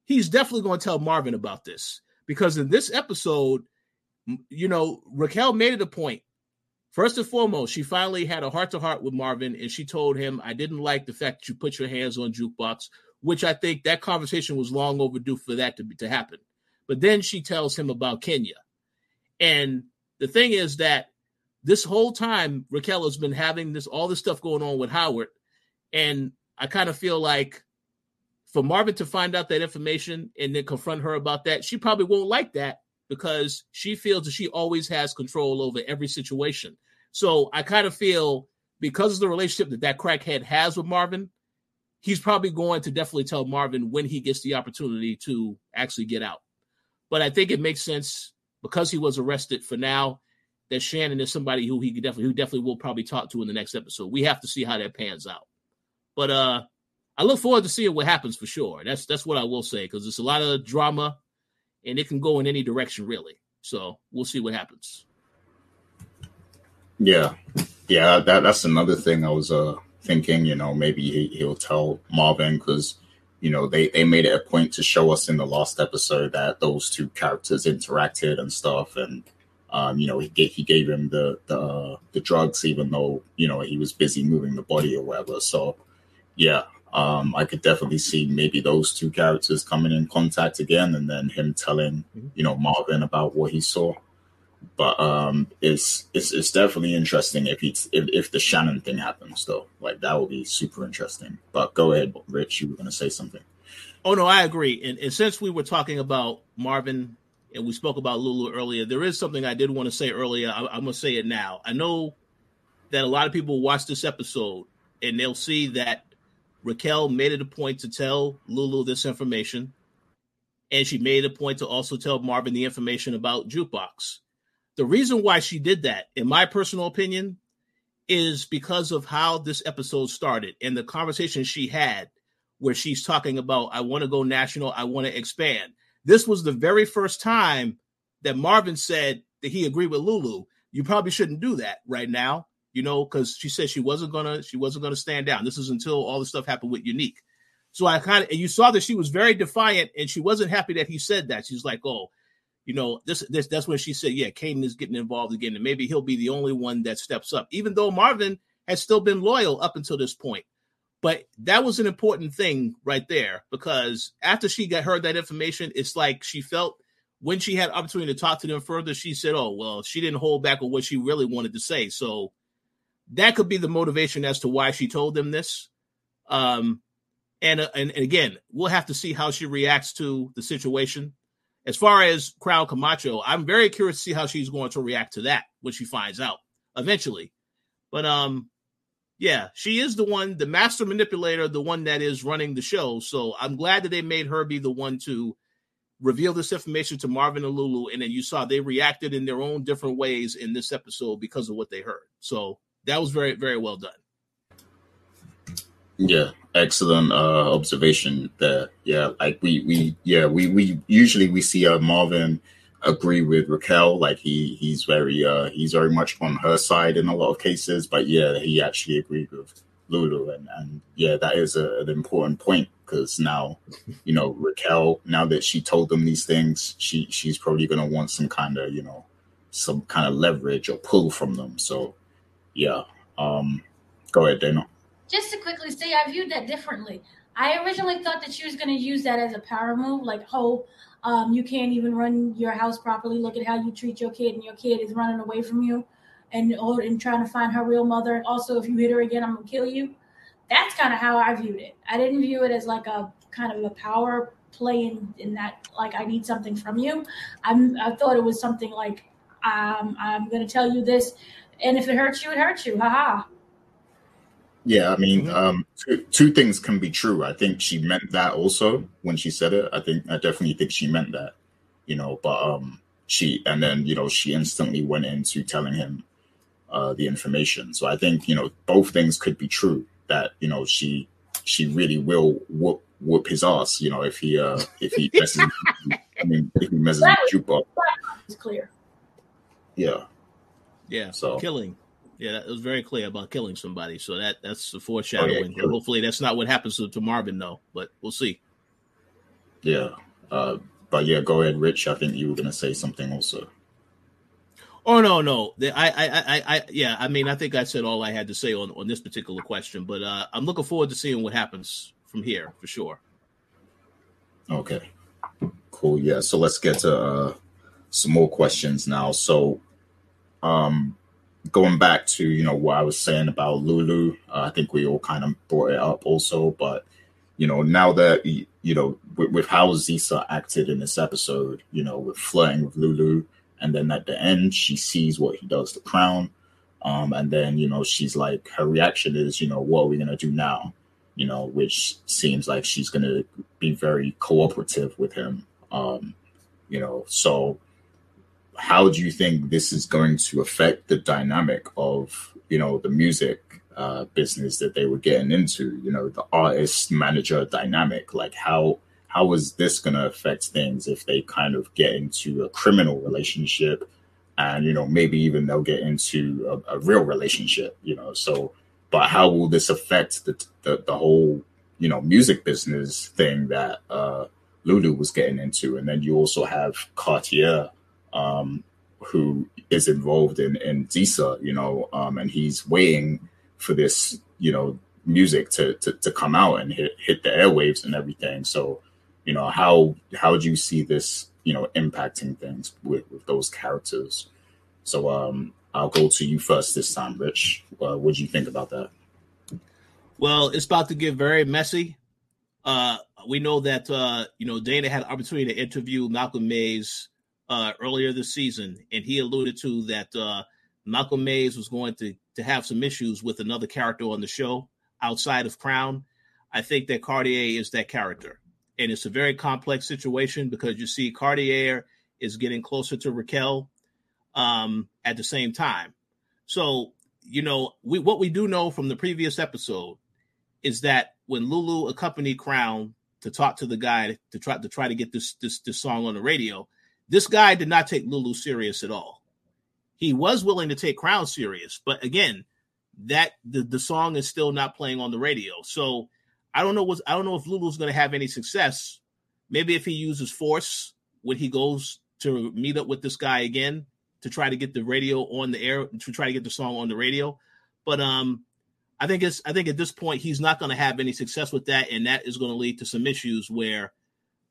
He's definitely going to tell Marvin about this because in this episode, you know, Raquel made it a point. First and foremost, she finally had a heart to heart with Marvin, and she told him, "I didn't like the fact that you put your hands on jukebox," which I think that conversation was long overdue for that to be, to happen. But then she tells him about Kenya, and the thing is that this whole time Raquel has been having this all this stuff going on with Howard, and I kind of feel like for Marvin to find out that information and then confront her about that, she probably won't like that because she feels that she always has control over every situation. So I kind of feel because of the relationship that that crackhead has with Marvin, he's probably going to definitely tell Marvin when he gets the opportunity to actually get out. But I think it makes sense because he was arrested for now that Shannon is somebody who he definitely who definitely will probably talk to in the next episode. We have to see how that pans out. But uh I look forward to seeing what happens for sure. That's that's what I will say because it's a lot of drama and it can go in any direction really. So we'll see what happens. Yeah, yeah, that that's another thing I was uh thinking. You know, maybe he, he'll tell Marvin because you know they they made it a point to show us in the last episode that those two characters interacted and stuff, and um, you know he gave he gave him the the uh, the drugs even though you know he was busy moving the body or whatever. So yeah, um, I could definitely see maybe those two characters coming in contact again, and then him telling you know Marvin about what he saw. But um, it's it's it's definitely interesting if he if, if the Shannon thing happens though. Like that would be super interesting. But go ahead, Rich. You were going to say something. Oh no, I agree. And, and since we were talking about Marvin and we spoke about Lulu earlier. There is something I did want to say earlier. I, I'm going to say it now. I know that a lot of people watch this episode and they'll see that Raquel made it a point to tell Lulu this information, and she made a point to also tell Marvin the information about Jukebox. The reason why she did that, in my personal opinion, is because of how this episode started and the conversation she had where she's talking about, I want to go national, I want to expand. This was the very first time that Marvin said that he agreed with Lulu. You probably shouldn't do that right now, you know, because she said she wasn't gonna she wasn't gonna stand down. This is until all the stuff happened with Unique. So I kind of and you saw that she was very defiant and she wasn't happy that he said that. She's like, oh, you know, this this that's when she said, yeah, Kanan is getting involved again, and maybe he'll be the only one that steps up, even though Marvin has still been loyal up until this point. But that was an important thing right there because after she got heard that information, it's like she felt when she had opportunity to talk to them further, she said, "Oh well, she didn't hold back on what she really wanted to say." So that could be the motivation as to why she told them this. Um, and, uh, and and again, we'll have to see how she reacts to the situation. As far as Crown Camacho, I'm very curious to see how she's going to react to that when she finds out eventually. But um, yeah, she is the one, the master manipulator, the one that is running the show. So I'm glad that they made her be the one to reveal this information to Marvin and Lulu. And then you saw they reacted in their own different ways in this episode because of what they heard. So that was very, very well done. Yeah, excellent uh, observation there. Yeah, like we we yeah we we usually we see uh, Marvin agree with Raquel. Like he he's very uh he's very much on her side in a lot of cases. But yeah, he actually agreed with Lulu, and and yeah, that is a, an important point because now, you know, Raquel now that she told them these things, she she's probably gonna want some kind of you know some kind of leverage or pull from them. So yeah, um, go ahead, Dana. Just to quickly say, I viewed that differently. I originally thought that she was going to use that as a power move, like, oh, um, you can't even run your house properly. Look at how you treat your kid, and your kid is running away from you, and or and trying to find her real mother. Also, if you hit her again, I'm gonna kill you. That's kind of how I viewed it. I didn't view it as like a kind of a power play in, in that like I need something from you. I'm I thought it was something like um, I'm gonna tell you this, and if it hurts you, it hurts you. Haha. Yeah, I mean, um, two, two things can be true. I think she meant that also when she said it. I think I definitely think she meant that, you know. But um, she and then you know she instantly went into telling him uh, the information. So I think you know both things could be true. That you know she she really will whoop whoop his ass. You know if he uh if he <laughs> messes, I mean if he messes with jukebox. It's clear. Yeah. Yeah. So- killing. Yeah, that was very clear about killing somebody. So that that's a foreshadowing. killing. Hopefully, that's not what happens to, to Marvin, though. But we'll see. Yeah. Uh, but yeah, go ahead, Rich. I think you were gonna say something also. Oh no, no. I, I, I, I, yeah. I mean, I think I said all I had to say on on this particular question. But uh, I'm looking forward to seeing what happens from here for sure. Okay. Cool. Yeah. So let's get to uh, some more questions now. So, um, going back to you know what I was saying about Lulu, uh, I think we all kind of brought it up also. But you know, now that you know with, with how Ziza acted in this episode, you know, with flirting with Lulu, and then at the end she sees what he does to Crown, um, and then you know she's like her reaction is you know what are we gonna do now? You know, which seems like she's gonna be very cooperative with him. Um, you know, so how do you think this is going to affect the dynamic of you know the music uh, business that they were getting into? You know, the artist manager dynamic. Like how how is this going to affect things if they kind of get into a criminal relationship, and you know maybe even they'll get into a, a real relationship. You know, so but how will this affect the the, the whole you know music business thing that uh, Lulu was getting into, and then you also have Cartier um, who is involved in in you know, um, and he's waiting for this, you know, music to to, to come out and hit hit the airwaves and everything. So, you know, how how do you see this, you know, impacting things with, with those characters? So, um, I'll go to you first this time, Rich. Uh, what do you think about that? Well, it's about to get very messy. Uh, we know that uh, you know Dana had an opportunity to interview Malcolm Mays uh, earlier this season, and he alluded to that uh, Malcolm Mays was going to to have some issues with another character on the show outside of Crown. I think that Cartier is that character, and it's a very complex situation because you see Cartier is getting closer to Raquel um, at the same time. So you know, we what we do know from the previous episode is that when Lulu accompanied Crown to talk to the guy to try to try to get this this this song on the radio, this guy did not take Lulu serious at all. He was willing to take Crown serious, but again, that the, the song is still not playing on the radio. So I don't know what I don't know if Lulu's going to have any success. Maybe if he uses force when he goes to meet up with this guy again to try to get the radio on the air to try to get the song on the radio. But um I think it's I think at this point he's not going to have any success with that, and that is going to lead to some issues where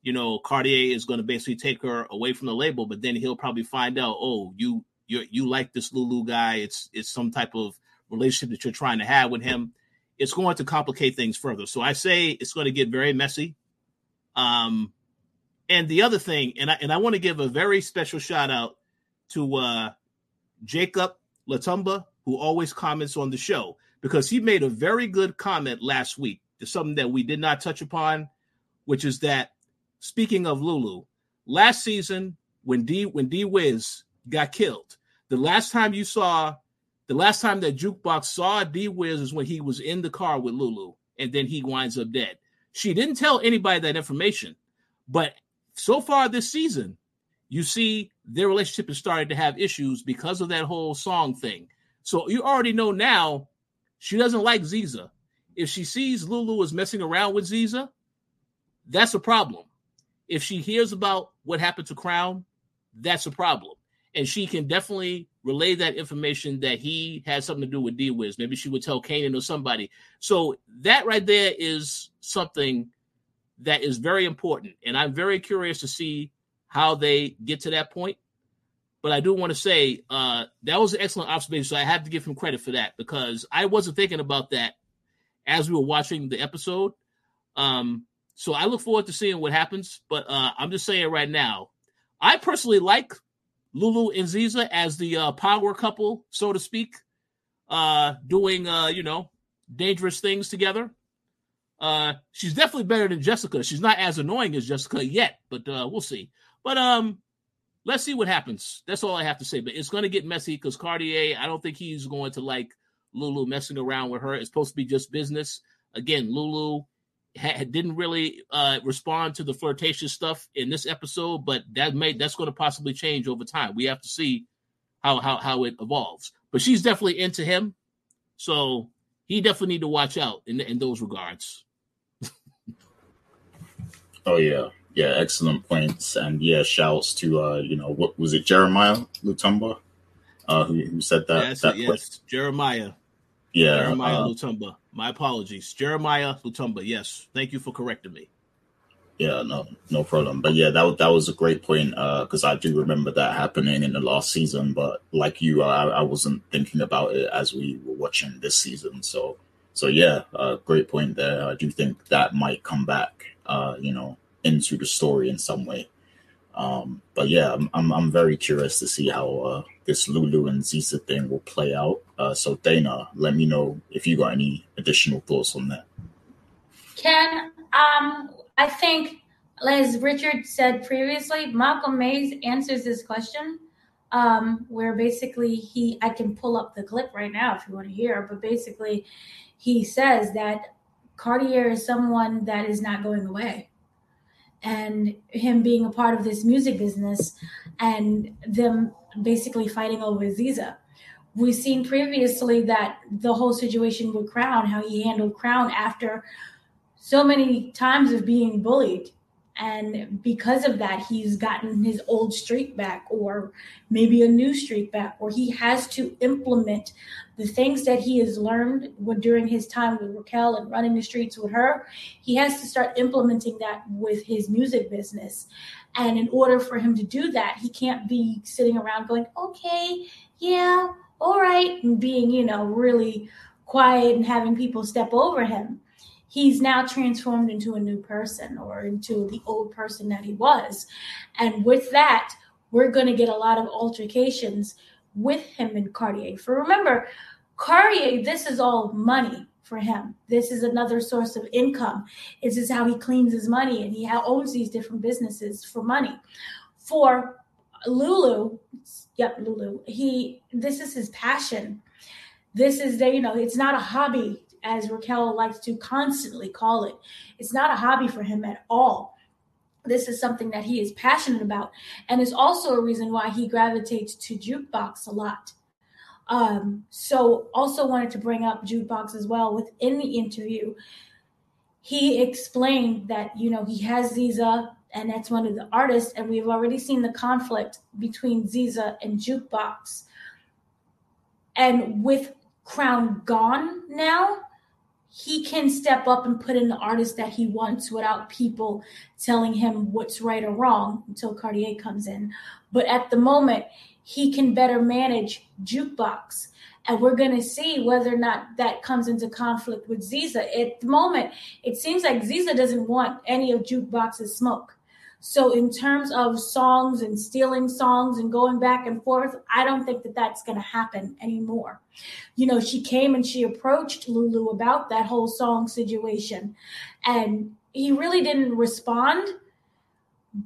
you know Cartier is going to basically take her away from the label, but then he'll probably find out, oh, you you you like this Lulu guy. It's it's some type of relationship that you're trying to have with him. It's going to complicate things further. So I say it's going to get very messy. Um, and the other thing, and I and I want to give a very special shout out to uh Jacob Latumba, who always comments on the show, because he made a very good comment last week to something that we did not touch upon, which is that speaking of Lulu, last season when D when D Wiz got killed. The last time you saw, the last time that Jukebox saw D Wiz is when he was in the car with Lulu, and then he winds up dead. She didn't tell anybody that information, but so far this season, you see their relationship is starting to have issues because of that whole song thing. So you already know now she doesn't like Ziza. If she sees Lulu is messing around with Ziza, that's a problem. If she hears about what happened to Crown, that's a problem and she can definitely relay that information that he had something to do with D Wiz. Maybe she would tell Kanan or somebody. So that right there is something that is very important, and I'm very curious to see how they get to that point. But I do want to say uh, that was an excellent observation. So I have to give him credit for that because I wasn't thinking about that as we were watching the episode. Um, so I look forward to seeing what happens. But uh, I'm just saying right now, I personally like Lulu and Ziza as the uh, power couple, so to speak, uh, doing uh, you know dangerous things together. Uh, she's definitely better than Jessica. She's not as annoying as Jessica yet, but uh, we'll see. But um, let's see what happens. That's all I have to say. But it's going to get messy because Cartier. I don't think he's going to like Lulu messing around with her. It's supposed to be just business. Again, Lulu ha- didn't really uh, respond to the flirtatious stuff in this episode, but that may that's going to possibly change over time. We have to see how how how it evolves. But she's definitely into him, so he definitely need to watch out in in those regards. <laughs> oh yeah, yeah, excellent points, and yeah, shouts to uh, you know what was it, Jeremiah Lutumba, uh, who, who said that. Yes, that yes, Jeremiah. Yeah, Jeremiah uh, Lutumba. My apologies. Jeremiah Lutumba. Yes. Thank you for correcting me. Yeah, no, no problem. But yeah, that that was a great point because uh, I do remember that happening in the last season. But like you, I, I wasn't thinking about it as we were watching this season. So, so yeah, uh, great point there. I do think that might come back, uh, you know, into the story in some way. Um, but yeah, I'm, I'm, I'm very curious to see how uh, this Lulu and Ziza thing will play out. Uh, so Dana, let me know if you got any additional thoughts on that. Ken, um, I think, as Richard said previously, Malcolm Mays answers this question. Um, where basically he, I can pull up the clip right now if you want to hear, but basically he says that Cartier is someone that is not going away and him being a part of this music business and them basically fighting over Ziza. We've seen previously that the whole situation with Crown, how he handled Crown after so many times of being bullied and because of that he's gotten his old streak back or maybe a new streak back or he has to implement the things that he has learned during his time with Raquel and running the streets with her. He has to start implementing that with his music business. And in order for him to do that he can't be sitting around going okay yeah all right and being you know really quiet and having people step over him he's now transformed into a new person or into the old person that he was. And with that, we're going to get a lot of altercations with him and Cartier. For remember, Cartier, this is all money for him. This is another source of income. This is how he cleans his money, and he owns these different businesses for money. For Lulu, yep, Lulu. He this is his passion. This is the you know it's not a hobby as Raquel likes to constantly call it. It's not a hobby for him at all. This is something that he is passionate about, and is also a reason why he gravitates to jukebox a lot. Um, so, also wanted to bring up jukebox as well within the interview. He explained that you know he has Ziza, and that's one of the artists, and we've already seen the conflict between Ziza and Jukebox. And with Crown gone now, he can step up and put in the artist that he wants without people telling him what's right or wrong until Cartier comes in. But at the moment, he can better manage jukebox. And we're going to see whether or not that comes into conflict with Ziza. At the moment, it seems like Ziza doesn't want any of jukebox's smoke. So, in terms of songs and stealing songs and going back and forth, I don't think that that's going to happen anymore. You know, she came and she approached Lulu about that whole song situation, and he really didn't respond.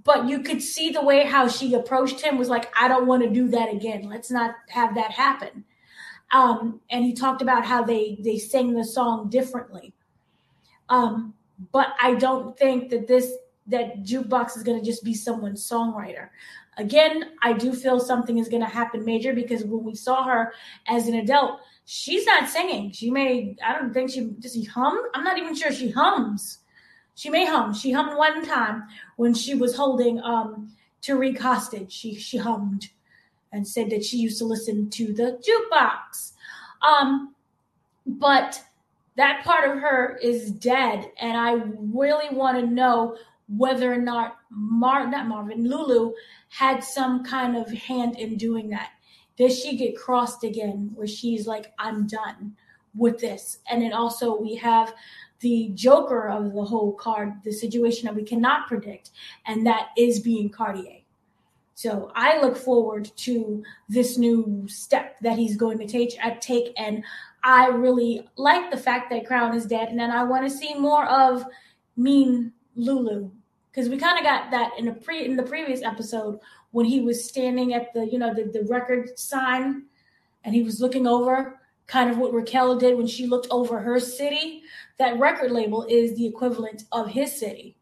But you could see the way how she approached him was like, I don't want to do that again. Let's not have that happen. Um, and he talked about how they they sang the song differently. Um, but I don't think that this that jukebox is going to just be someone's songwriter. Again, I do feel something is going to happen major because when we saw her as an adult, she's not singing. She may, I don't think she, does she hum? I'm not even sure she hums. She may hum. She hummed one time when she was holding um, Tariq hostage. She, she hummed and said that she used to listen to the jukebox. Um, but that part of her is dead. And I really want to know whether or not Mar not Marvin Lulu had some kind of hand in doing that. Does she get crossed again where she's like, I'm done with this? And then also we have the joker of the whole card, the situation that we cannot predict, and that is being Cartier. So I look forward to this new step that he's going to take. I take, and I really like the fact that Crown is dead, and then I want to see more of Mean Lulu because we kind of got that in the pre in the previous episode when he was standing at the you know the, the record sign and he was looking over kind of what Raquel did when she looked over her city. That record label is the equivalent of his city.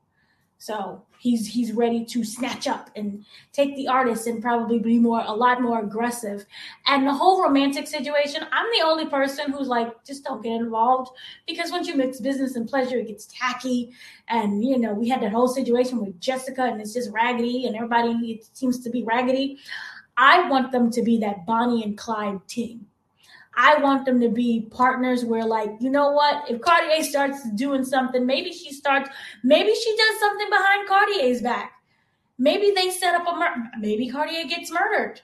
So he's he's ready to snatch up and take the artist and probably be more a lot more aggressive. And the whole romantic situation, I'm the only person who's like, just don't get involved because once you mix business and pleasure, it gets tacky. And you know, we had that whole situation with Jessica, and it's just raggedy, and everybody it seems to be raggedy. I want them to be that Bonnie and Clyde team. I want them to be partners where, like, you know what? If Cartier starts doing something, maybe she starts, maybe she does something behind Cartier's back. Maybe they set up a murder. Maybe Cartier gets murdered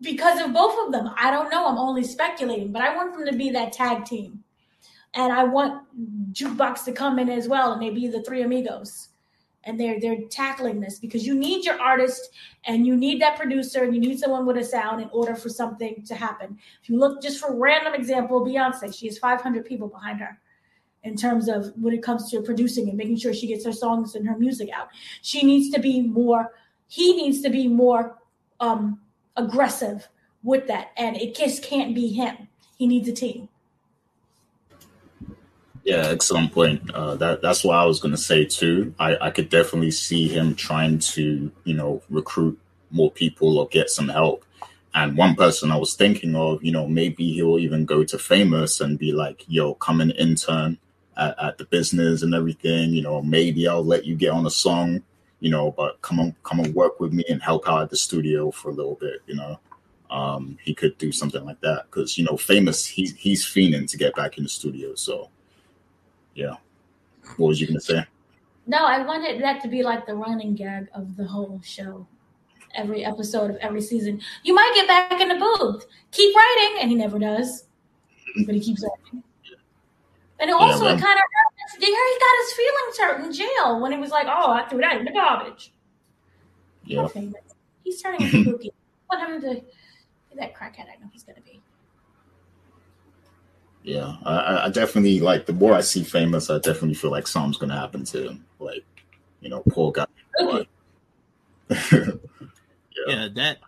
because of both of them. I don't know. I'm only speculating, but I want them to be that tag team. And I want Jukebox to come in as well, and they be the three amigos and they're they're tackling this because you need your artist and you need that producer and you need someone with a sound in order for something to happen. If you look just for random example, Beyonce, she has 500 people behind her in terms of when it comes to producing and making sure she gets her songs and her music out. She needs to be more. He needs to be more um, aggressive with that, and it just can't be him. He needs a team. Yeah, excellent point. Uh, that that's what I was going to say too. I, I could definitely see him trying to, you know, recruit more people or get some help. And one person I was thinking of, you know, maybe he'll even go to famous and be like, "Yo, come and intern at, at the business and everything. You know, maybe I'll let you get on a song, you know, but come on, come and work with me and help out at the studio for a little bit. You know, um, he could do something like that because you know, famous he's he's to get back in the studio. So yeah. What was you going to say? No, I wanted that to be like the running gag of the whole show. Every episode of every season. You might get back in the booth. Keep writing. And he never does. <laughs> But he keeps writing. And it also yeah, it kind of he got his feelings hurt in jail when he was like, "Oh, I threw that in the garbage." Yeah. He's turning into Pookie. Want him to that crackhead I know he's gonna be. Yeah, I- I, definitely like the more I see famous, I definitely feel like something's gonna happen to him. Like, you know, poor guy. Pookie. <laughs> yeah, that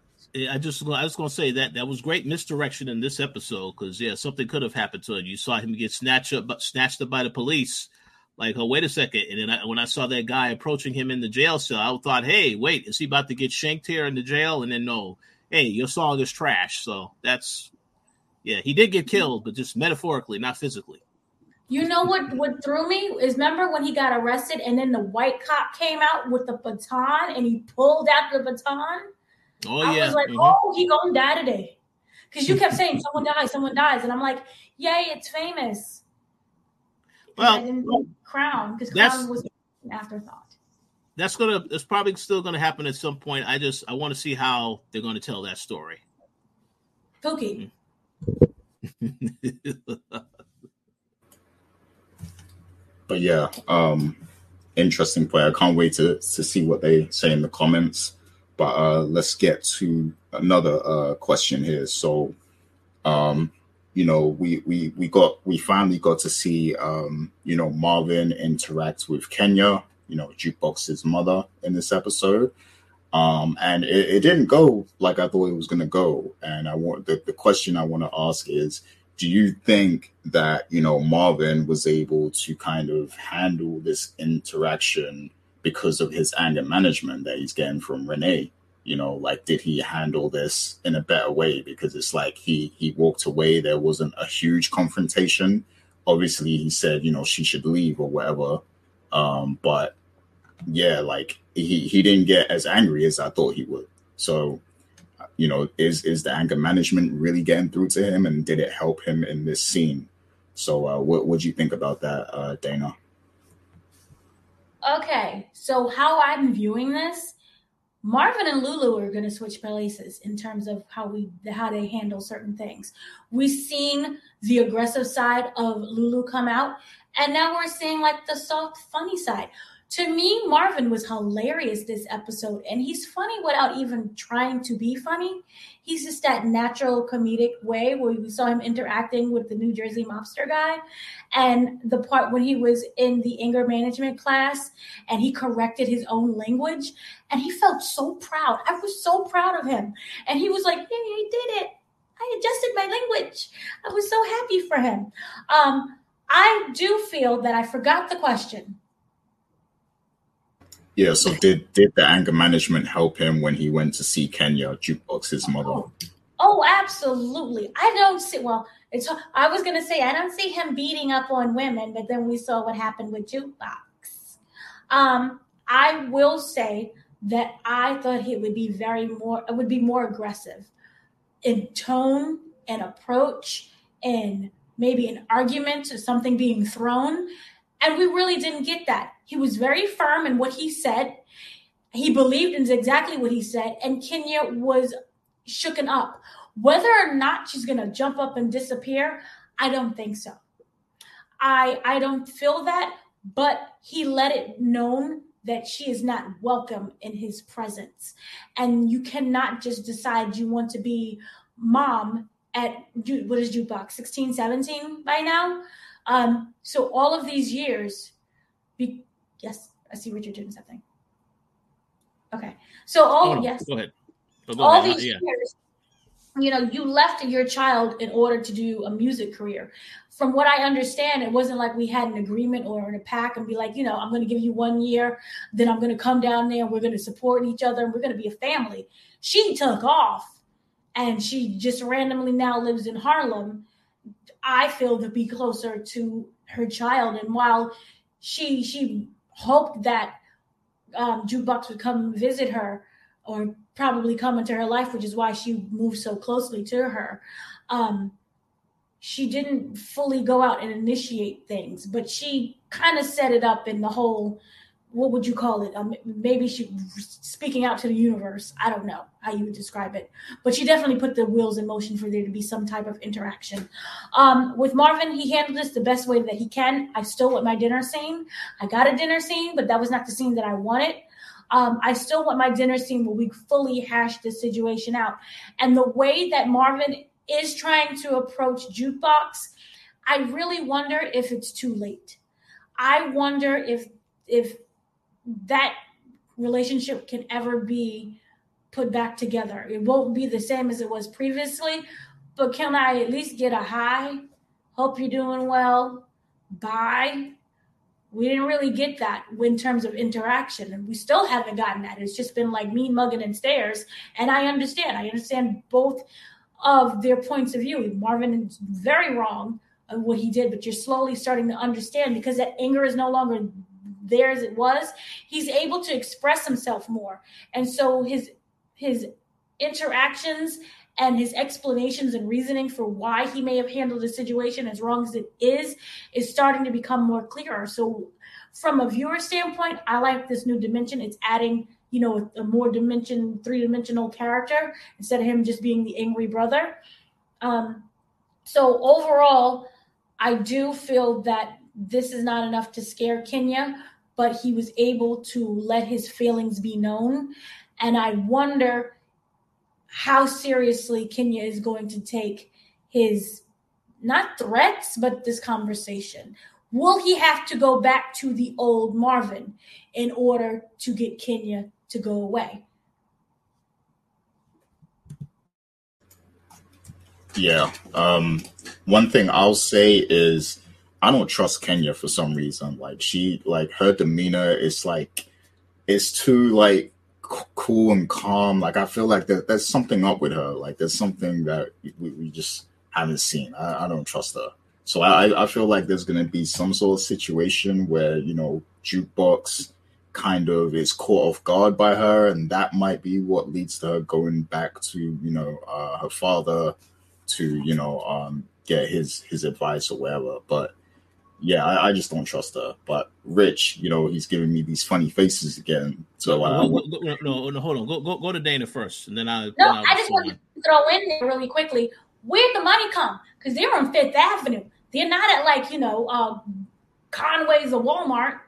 I just I was gonna say that that was great misdirection in this episode because yeah, something could have happened to him. You saw him get snatched up, but snatched up by the police. Like, oh, wait a second. And then I, when I saw that guy approaching him in the jail cell, I thought, hey, wait, is he about to get shanked here in the jail? And then no, hey, your song is trash. So that's yeah, he did get killed, but just metaphorically, not physically. You know what? What threw me is remember when he got arrested and then the white cop came out with the baton and he pulled out the baton. Oh I yeah, was like, Mhm. oh, he gonna die today, because you kept saying someone dies, someone dies, and I'm like, yay, it's famous. Well, I Crown because Crown was an afterthought. that's gonna it's probably still gonna happen at some point. I just I want to see how they're gonna tell that story. Pookie, <laughs> but yeah, um, interesting play. I can't wait to to see what they say in the comments. But uh, let's get to another uh, question here. So, um, you know, we we we got we finally got to see um, you know Marvin interact with Kenya, you know, Jukebox's mother in this episode. Um, and it, it didn't go like I thought it was going to go. And I want the, the question I want to ask is, do you think that you know Marvin was able to kind of handle this interaction because of his anger management that he's getting from Renee? You know, like did he handle this in a better way? Because it's like he he walked away. There wasn't a huge confrontation. Obviously, he said you know she should leave or whatever. Um, but yeah, like he he didn't get as angry as I thought he would. So you know, is is the anger management really getting through to him, and did it help him in this scene? So, uh, what do you think about that, uh, Dana? Okay, so how I'm viewing this, Marvin and Lulu are going to switch places in terms of how we how they handle certain things. We've seen the aggressive side of Lulu come out, and now we're seeing like the soft, funny side. To me, Marvin was hilarious this episode, and he's funny without even trying to be funny. He's just that natural comedic way where we saw him interacting with the New Jersey mobster guy, and the part when he was in the anger management class and he corrected his own language, and he felt so proud. I was so proud of him, and he was like, "Yeah, he did it. I adjusted my language. I was so happy for him." Um, I do feel that I forgot the question. Yeah. So, did did the anger management help him when he went to see Kenya, Jukebox's mother? Oh, absolutely. I don't see. Well, it's. I was gonna say I don't see him beating up on women, but then we saw what happened with jukebox. Um, I will say that I thought he would be very more. It would be more aggressive in tone and approach, and maybe an argument or something being thrown. And we really didn't get that. He was very firm in what he said. He believed in exactly what he said, and Kenya was shooken up. Whether or not she's going to jump up and disappear, I don't think so. I I don't feel that, but he let it known that she is not welcome in his presence. And you cannot just decide you want to be mom at what is jukebox 16 17 by now um so all of these years yes i see richard doing something okay so all Oh, no, yes Go ahead. Go all ahead. these Yeah. years, you know, you left your child in order to do a music career. From what I understand, it wasn't like we had an agreement or a pack and be like, you know, I'm going to give you one year, then I'm going to come down there, and we're going to support each other, and we're going to be a family. She took off, and she just randomly now lives in Harlem. I feel to be closer to her child, and while she she hoped that um, Jukebox would come visit her or probably come into her life, which is why she moved so closely to her. Um, she didn't fully go out and initiate things, but she kind of set it up in the whole. What would you call it? Um, maybe she speaking out to the universe. I don't know how you would describe it, but she definitely put the wheels in motion for there to be some type of interaction. Um, with Marvin, he handled this the best way that he can. I still want my dinner scene. I got a dinner scene, but that was not the scene that I wanted. Um, I still want my dinner scene where we fully hash this situation out. And the way that Marvin is trying to approach Jukebox, I really wonder if it's too late. I wonder if if that relationship can ever be put back together. It won't be the same as it was previously, but can I at least get a hi? Hope you're doing well. Bye. We didn't really get that in terms of interaction, and we still haven't gotten that. It's just been like me mugging and stares. And I understand. I understand both of their points of view. Marvin is very wrong of what he did, but you're slowly starting to understand because that anger is no longer there as it was. He's able to express himself more, and so his his interactions and his explanations and reasoning for why he may have handled the situation as wrong as it is is starting to become more clearer. So, from a viewer standpoint, I like this new dimension. It's adding, you know, a, more dimension, three dimensional character instead of him just being the angry brother. Um, so overall, I do feel that this is not enough to scare Kenya, but he was able to let his feelings be known. And I wonder how seriously Kenya is going to take his not threats, but this conversation. Will he have to go back to the old Marvin in order to get Kenya to go away? Yeah. Um, one thing I'll say is I don't trust Kenya for some reason. Like she, like her demeanor is like it's too like cool and calm. Like I feel like there, there's something up with her. Like there's something that we, we just haven't seen. I, I, don't trust her. So I, I feel like there's to be some sort of situation where you know jukebox kind of is caught off guard by her, and that might be what leads to her going back to you know uh, her father to you know um, get his his advice or whatever. But yeah, I, I, just don't trust her. But Rich, you know, he's giving me these funny faces again. So uh, no, no, no, no, hold on, go, go go to Dana first, and then I. No, then I just want to throw in there really quickly. Where'd the money come? Because they're on Fifth Avenue. They're not at like you know uh, Conway's or Walmart.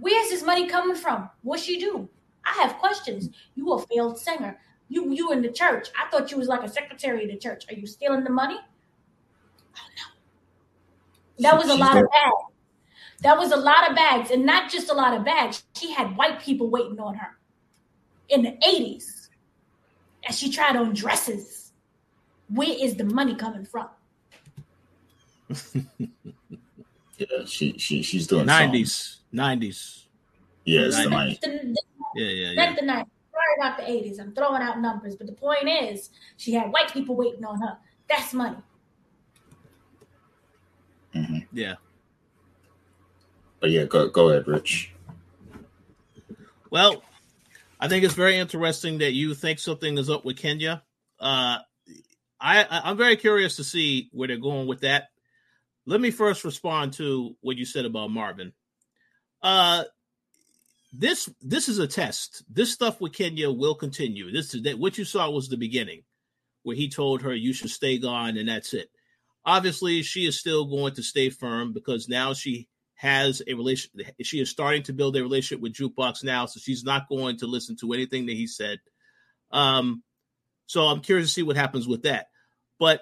Where's this money coming from? What's she do? I have questions. You a failed singer. You you in the church. I thought you was like a secretary of the church. Are you stealing the money? Oh no. That was a lot of bags. That was a lot of bags, and not just a lot of bags. She had white people waiting on her in the 80s as she tried on dresses. Where is the money coming from? <laughs> yeah, she she she's doing 90s. 90s. Yeah, it's the 90s. yeah, yeah, yeah. Not the 90s. Sorry about the 80s. I'm throwing out numbers, but the point is, she had white people waiting on her. That's money. Yeah. But yeah, go go ahead, Rich. Well, I think it's very interesting that you think something is up with Kenya. Uh, I I'm very curious to see where they're going with that. Let me first respond to what you said about Marvin. Uh, this this is a test. This stuff with Kenya will continue. This is that what you saw was the beginning, where he told her you should stay gone and that's it. Obviously, she is still going to stay firm because now she has a relation. She is starting to build a relationship with Jukebox now, so she's not going to listen to anything that he said. Um, so I'm curious to see what happens with that. But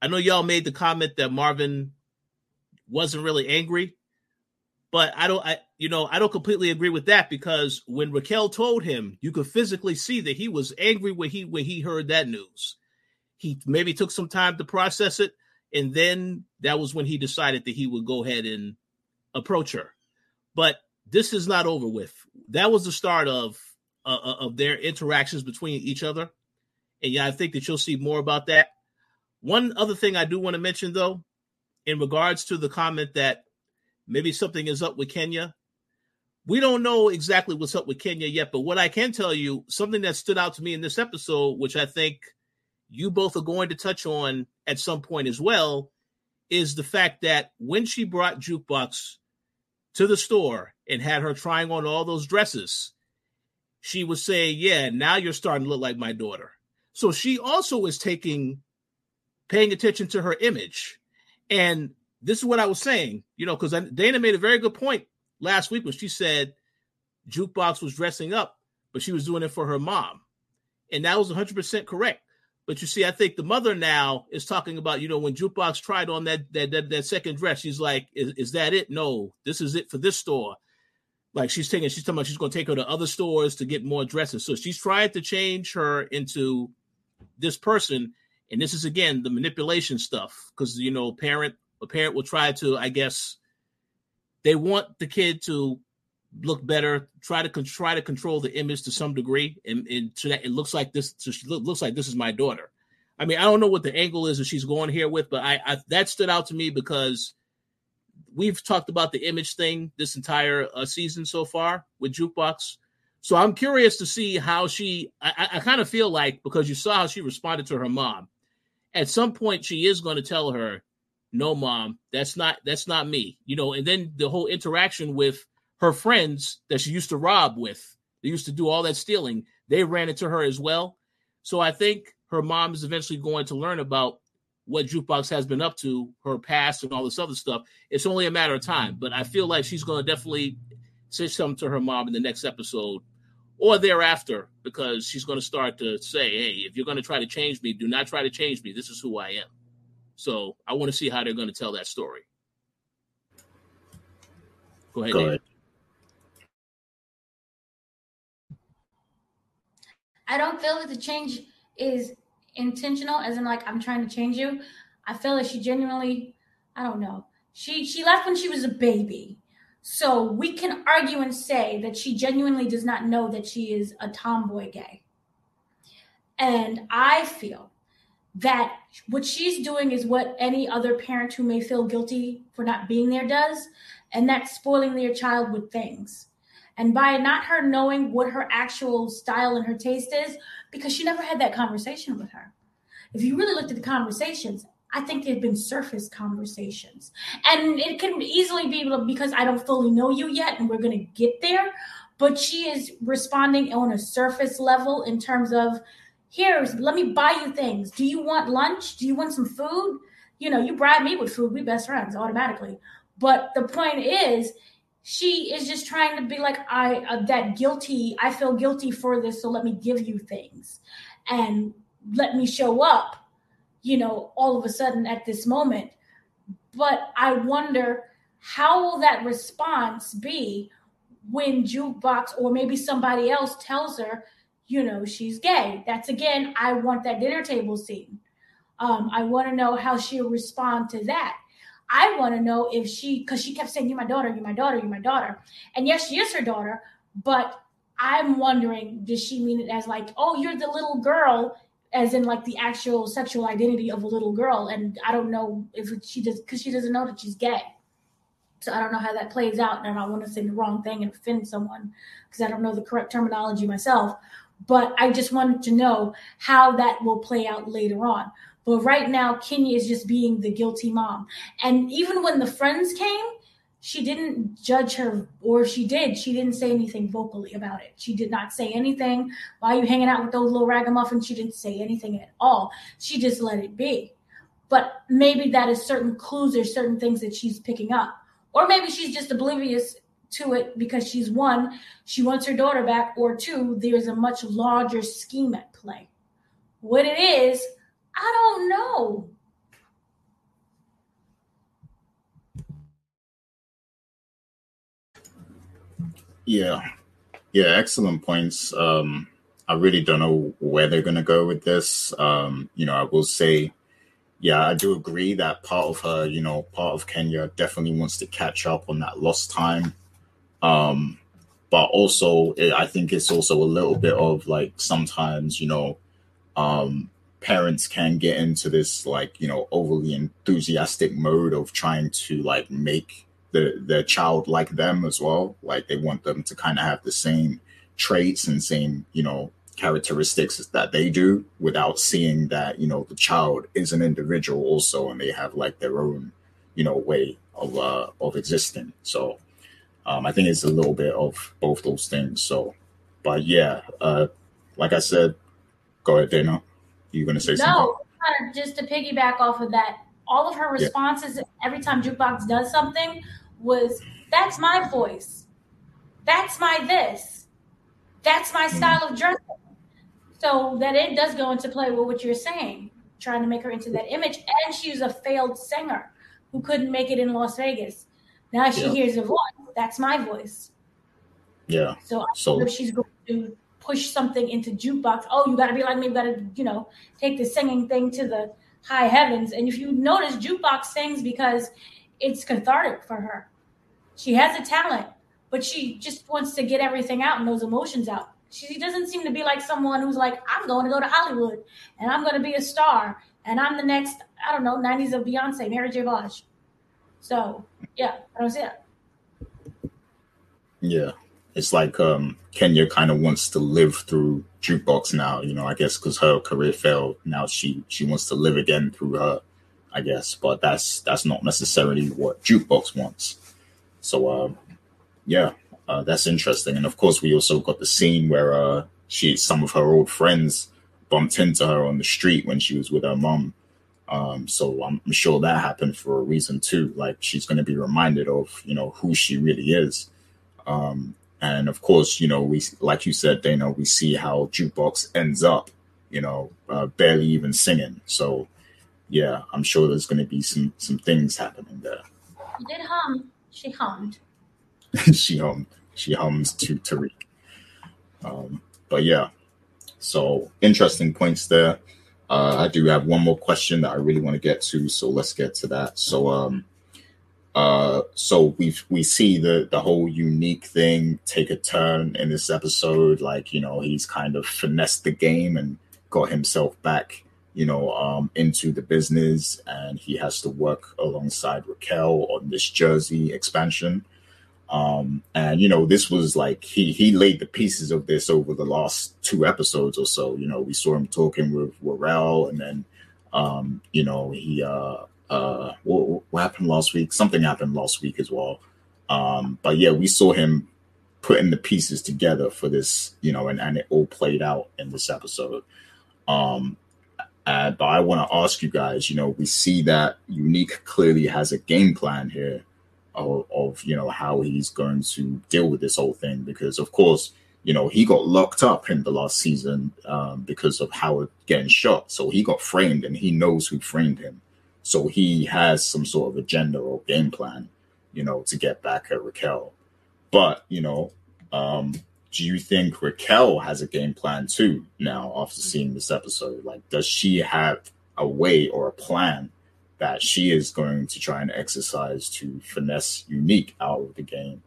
I know y'all made the comment that Marvin wasn't really angry, but I don't. I you know I don't completely agree with that because when Raquel told him, you could physically see that he was angry when he when he heard that news. He maybe took some time to process it, and then that was when he decided that he would go ahead and approach her. But this is not over with. That was the start of uh, uh, of their interactions between each other, and yeah, I think that you'll see more about that. One other thing I do want to mention, though, in regards to the comment that maybe something is up with Kenya, we don't know exactly what's up with Kenya yet. But what I can tell you, something that stood out to me in this episode, which I think you both are going to touch on at some point as well is the fact that when she brought Jukebox to the store and had her trying on all those dresses, she was saying, Yeah, now you're starting to look like my daughter. So she also is taking, paying attention to her image. And this is what I was saying, you know, because Dana made a very good point last week when she said, Jukebox was dressing up, but she was doing it for her mom. And that was 100% correct. But you see, I think the mother now is talking about, you know, when Jukebox tried on that that that, that second dress, she's like, is, is that it? No, this is it for this store. Like she's taking, she's talking about she's going to take her to other stores to get more dresses. So she's trying to change her into this person. And this is again the manipulation stuff because you know, parent a parent will try to, I guess, they want the kid to look better, try to try to control the image to some degree, and, and so that it looks like this so she looks like this is my daughter. I mean, I don't know what the angle is that she's going here with, but I, I that stood out to me because we've talked about the image thing this entire uh, season so far with Jukebox. So I'm curious to see how she. I, I kind of feel like because you saw how she responded to her mom. At some point, she is going to tell her, "No, mom, that's not that's not me." You know, and then the whole interaction with her friends that she used to rob with, they used to do all that stealing, they ran into her as well. So I think her mom is eventually going to learn about what Jukebox has been up to, her past, and all this other stuff. It's only a matter of time. But I feel like she's going to definitely say something to her mom in the next episode or thereafter because she's going to start to say, hey, if you're going to try to change me, do not try to change me. This is who I am. So I want to see how they're going to tell that story. Go ahead. Go ahead. I don't feel that the change is intentional, as in like I'm trying to change you. I feel like she genuinely, I don't know. She she left when she was a baby. So we can argue and say that she genuinely does not know that she is a tomboy gay. And I feel that what she's doing is what any other parent who may feel guilty for not being there does, and that's spoiling their child with things. And by not her knowing what her actual style and her taste is, because she never had that conversation with her. If you really looked at the conversations, I think they've been surface conversations. And it can easily be because I don't fully know you yet and we're going to get there. But she is responding on a surface level in terms of, here, let me buy you things. Do you want lunch? Do you want some food? You know, you bribe me with food, we best friends automatically. But the point is, she is just trying to be like i uh, that guilty i feel guilty for this so let me give you things and let me show up you know all of a sudden at this moment. But i wonder how will that response be when jukebox or maybe somebody else tells her you know she's gay. That's again i want that dinner table scene. Um, i want to know how she'll respond to that I want to know if she, because she kept saying, You're my daughter, you're my daughter, you're my daughter. And yes, she is her daughter, but I'm wondering, does she mean it as like, Oh, you're the little girl, as in like the actual sexual identity of a little girl? And I don't know if she does, because she doesn't know that she's gay. So I don't know how that plays out. And I don't want to say the wrong thing and offend someone because I don't know the correct terminology myself. But I just wanted to know how that will play out later on. But right now, Kenya is just being the guilty mom. And even when the friends came, she didn't judge her, or she did. She didn't say anything vocally about it. She did not say anything. Why are you hanging out with those little ragamuffins? She didn't say anything at all. She just let it be. But maybe that is certain clues or certain things that she's picking up. Or maybe she's just oblivious to it because she's one, she wants her daughter back, or two, there's a much larger scheme at play. What it is, I don't know. Yeah. Yeah, excellent points. Um, I really don't know where they're going to go with this. Um, you know, I will say, yeah, I do agree that part of her, you know, part of Kenya definitely wants to catch up on that lost time. Um, but also, it, I think it's also a little bit of like sometimes, you know, um, parents can get into this like you know overly enthusiastic mode of trying to like make the their child like them as well. Like they want them to kind of have the same traits and same you know characteristics that they do without seeing that you know the child is an individual also and they have like their own you know way of uh of existing. So um i think it's a little bit of both those things. So but yeah uh like i said go ahead dana you going to say no, something? just to piggyback off of that, all of her responses yeah. every time Jukebox does something was, "That's my voice." That's my this. That's my mm-hmm. style of dressing. So that it does go into play with what you're saying, trying to make her into that image. And she's a failed singer who couldn't make it in Las Vegas. Now she Yeah. hears a voice. That's my voice. Yeah. So I So- she's going to push something into jukebox. Oh, you got to be like me. You got to, you know, take the singing thing to the high heavens. And if you notice, jukebox sings because it's cathartic for her. She has a talent, but she just wants to get everything out and those emotions out. She doesn't seem to be like someone who's like, I'm going to go to Hollywood and I'm going to be a star and I'm the next, I don't know, 90s of Beyonce, Mary J. Blige. So, yeah, I don't see that. Yeah. It's like um Kenya kind of wants to live through jukebox now, you know, I guess because her career failed. Now she she wants to live again through her, I guess. But that's that's not necessarily what jukebox wants. So um yeah, uh, that's interesting. And of course we also got the scene where uh she some of her old friends bumped into her on the street when she was with her mom. Um, so I'm sure that happened for a reason too. Like she's going to be reminded of, you know, who she really is. Um, and of course, you know, we, like you said, Dana, we see how jukebox ends up, you know, uh, barely even singing. So yeah, I'm sure there's going to be some, some things happening there. She did hum. She hummed. <laughs> she hummed. she hums to Tariq. Um, but yeah, so interesting points there. Uh, I do have one more question that I really want to get to, so let's get to that. So, um, uh, so we we see the the whole unique thing take a turn in this episode. Like you know, he's kind of finessed the game and got himself back, you know, um, into the business, and he has to work alongside Raquel on this Jersey expansion. Um, and you know, this was like he he laid the pieces of this over the last two episodes or so. You know, we saw him talking with Warrell, and then um, you know, he uh uh what, what happened last week? Something happened last week as well. Um, but yeah, we saw him putting the pieces together for this, you know, and, and it all played out in this episode. Um, uh, but I want to ask you guys, you know, we see that Unique clearly has a game plan here of, of you know how he's going to deal with this whole thing because of course you know he got locked up in the last season um, because of Howard getting shot so he got framed and he knows who framed him so he has some sort of agenda or game plan you know to get back at Raquel but you know um, do you think Raquel has a game plan too now after seeing this episode like does she have a way or a plan that she is going to try and exercise to finesse unique out of the game.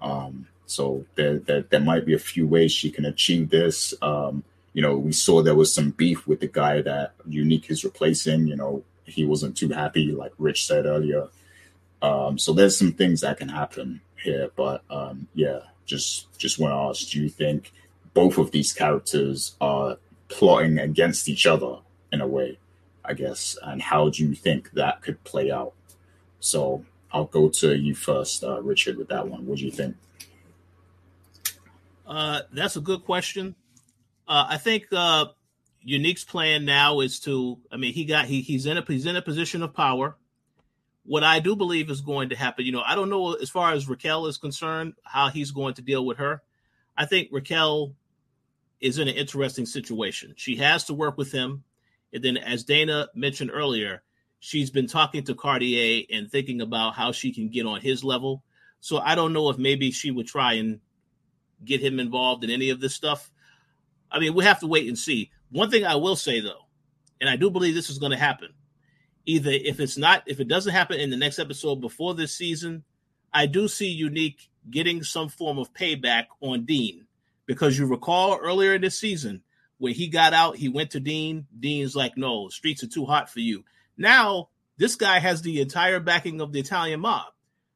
Um, so there, there, there might be a few ways she can achieve this. Um, you know, we saw there was some beef with the guy that unique is replacing. You know, he wasn't too happy, like Rich said earlier. Um, so there's some things that can happen here, but um, yeah, just just want to ask: Do you think both of these characters are plotting against each other in a way? I guess, and how do you think that could play out? So I'll go to you first, uh, Richard, with that one. What do you think? Uh, that's a good question. Uh, I think uh, Unique's plan now is to. I mean, he got he he's in a he's in a position of power. What I do believe is going to happen, you know, I don't know as far as Raquel is concerned how he's going to deal with her. I think Raquel is in an interesting situation. She has to work with him, and then as Dana mentioned earlier, she's been talking to Cartier and thinking about how she can get on his level. So I don't know if maybe she would try and get him involved in any of this stuff. I mean, we have to wait and see. One thing I will say though, and I do believe this is going to happen. Either if it's not, if it doesn't happen in the next episode before this season, I do see Unique getting some form of payback on Dean because you recall earlier in this season when he got out, he went to Dean. Dean's like, "No, streets are too hot for you." Now this guy has the entire backing of the Italian mob,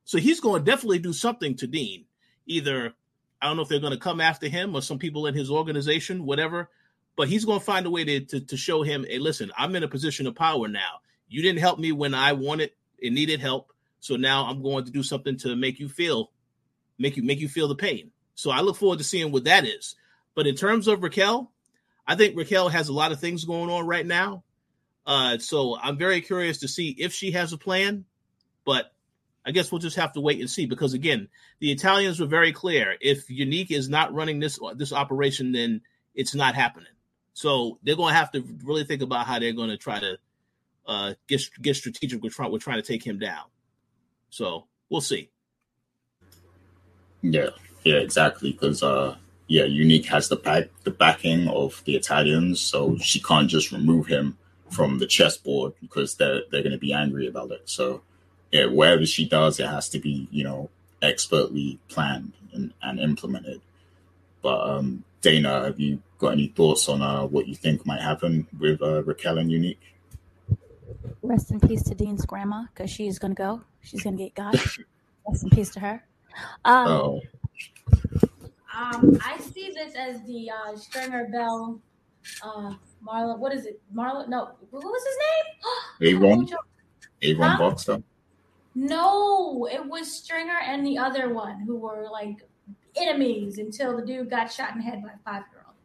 so he's going to definitely do something to Dean. Either I don't know if they're going to come after him or some people in his organization, whatever. But he's going to find a way to, to, to show him, hey, listen, I'm in a position of power now. You didn't help me when I wanted and needed help. So now I'm going to do something to make you feel, make you make you feel the pain. So I look forward to seeing what that is. But in terms of Raquel, I think Raquel has a lot of things going on right now. Uh, so I'm very curious to see if she has a plan. But I guess we'll just have to wait and see because again, the Italians were very clear. If Unique is not running this this operation, then it's not happening. So they're going to have to really think about how they're going to try to uh, get get strategic. We're trying we're trying to take him down. So we'll see. Yeah, yeah, exactly. Because uh, yeah, Unique has the back the backing of the Italians, so she can't just remove him from the chessboard because they're they're going to be angry about it. So yeah, whatever she does, it has to be you know expertly planned and, and implemented. But um, Dana, have you got any thoughts on uh, what you think might happen with uh, Raquel and Unique? Rest in peace to Dean's grandma because she's gonna go. She's gonna get God. <laughs> Rest in peace to her. Um, Oh, Um, I see this as the uh, Stringer Bell, uh, Marlon. What is it? Marlon? No, what was his name? <gasps> Avon, Avon Huh? Boxer. No, it was Stringer and the other one who were like enemies until the dude got shot in the head by a five year old.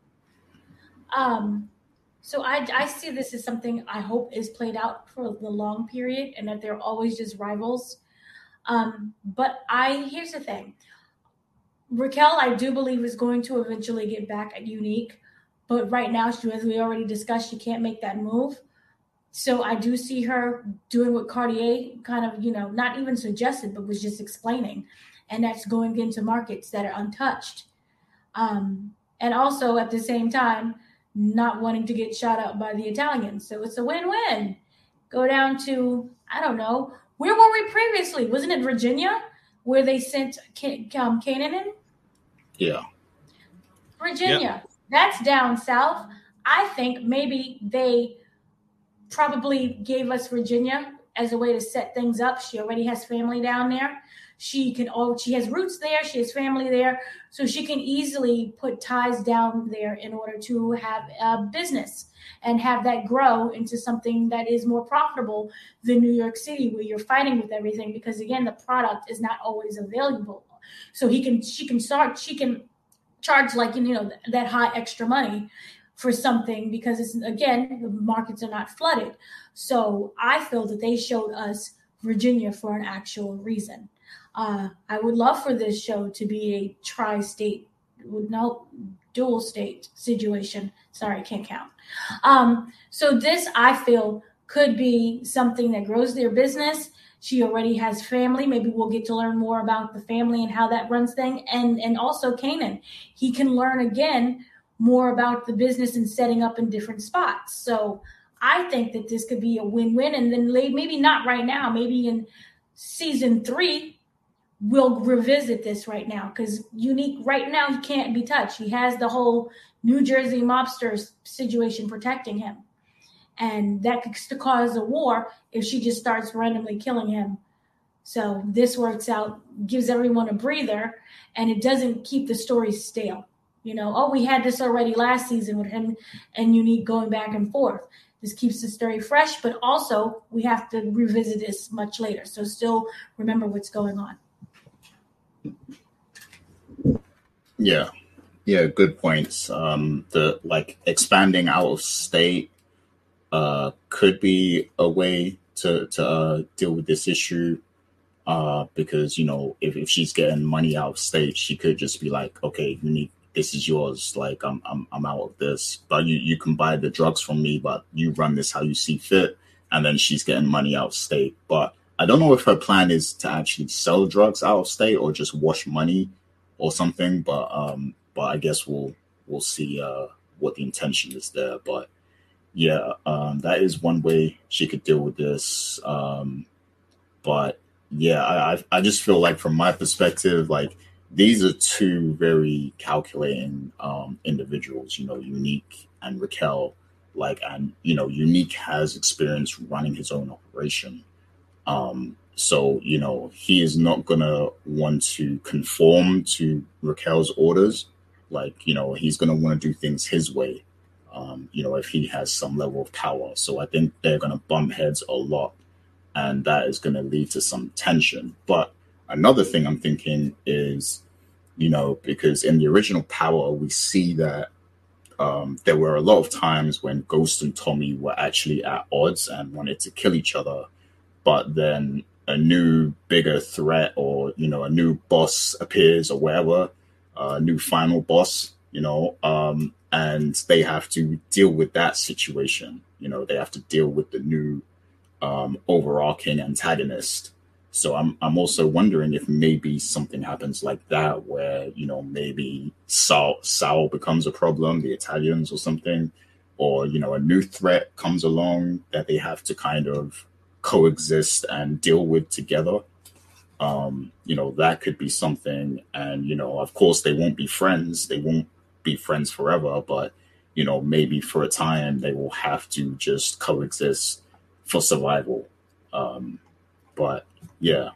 Um, so I, I see this as something I hope is played out for the long period and that they're always just rivals. Um, but I here's the thing. Raquel, I do believe is going to eventually get back at Unique, but right now, she, as we already discussed, she can't make that move. So I do see her doing what Cartier kind of, you know, not even suggested, but was just explaining, and that's going into markets that are untouched. Um, and also at the same time, not wanting to get shot up by the Italians. So it's a win-win. Go down to I don't know where were we previously? Wasn't it Virginia where they sent Ca- um, Kanan in? Yeah, Virginia. That's down south. I think maybe they probably gave us Virginia as a way to set things up. She already has family down there. She can all she has roots there, she has family there, so she can easily put ties down there in order to have a business and have that grow into something that is more profitable than New York City where you're fighting with everything because again the product is not always available. So he can she can start she can charge like you know that high extra money for something because it's again the markets are not flooded so i feel that they showed us virginia for an actual reason uh, i would love for this show to be a tri-state no dual state situation. Sorry can't count. Um, so this i feel could be something that grows their business. She already has family. Maybe we'll get to learn more about the family and how that runs thing. And and also Kanan. He can learn again more about the business and setting up in different spots. So i think that this could be a win-win. And then maybe not right now maybe in season three we'll revisit this right now because unique right now he can't be touched he has the whole new jersey mobsters situation protecting him and that could cause a war if she just starts randomly killing him. So this works out, gives everyone a breather, and it doesn't keep the story stale. You know, oh, we had this already last season with him and Unique going back and forth. This keeps the story fresh, but also we have to revisit this much later. So still remember what's going on. Yeah, yeah. Good points. Um, the like expanding out of state uh, could be a way to to uh, deal with this issue. Uh, because you know, if, if she's getting money out of state, she could just be like, "Okay, you need this is yours. Like, I'm I'm I'm out of this, but you you can buy the drugs from me, but you run this how you see fit." And then she's getting money out of state. But I don't know if her plan is to actually sell drugs out of state or just wash money or something. But um, but I guess we'll we'll see uh what the intention is there. But yeah, um, that is one way she could deal with this. Um, but yeah, I, I just feel like from my perspective, like these are two very calculating um, individuals. You know, Unique and Raquel. Like, and you know, Unique has experience running his own operation. Um, so you know, he is not gonna want to conform to Raquel's orders. Like, you know, he's gonna want to do things his way um, you know, if he has some level of power. So I think they're going to bump heads a lot, and that is going to lead to some tension. But another thing I'm thinking is, you know, because in the original Power, we see that um, there were a lot of times when Ghost and Tommy were actually at odds and wanted to kill each other. But then a new bigger threat or you know a new boss appears or whatever, a new final boss, you know, um, and they have to deal with that situation. You know, they have to deal with the new um, overarching antagonist. So I'm I'm also wondering if maybe something happens like that, where you know maybe Sal Sal becomes a problem, the Italians or something, or you know a new threat comes along that they have to kind of coexist and deal with together. Um, you know that could be something, and you know of course they won't be friends, they won't be friends forever, but you know maybe for a time they will have to just coexist for survival. Um, but yeah,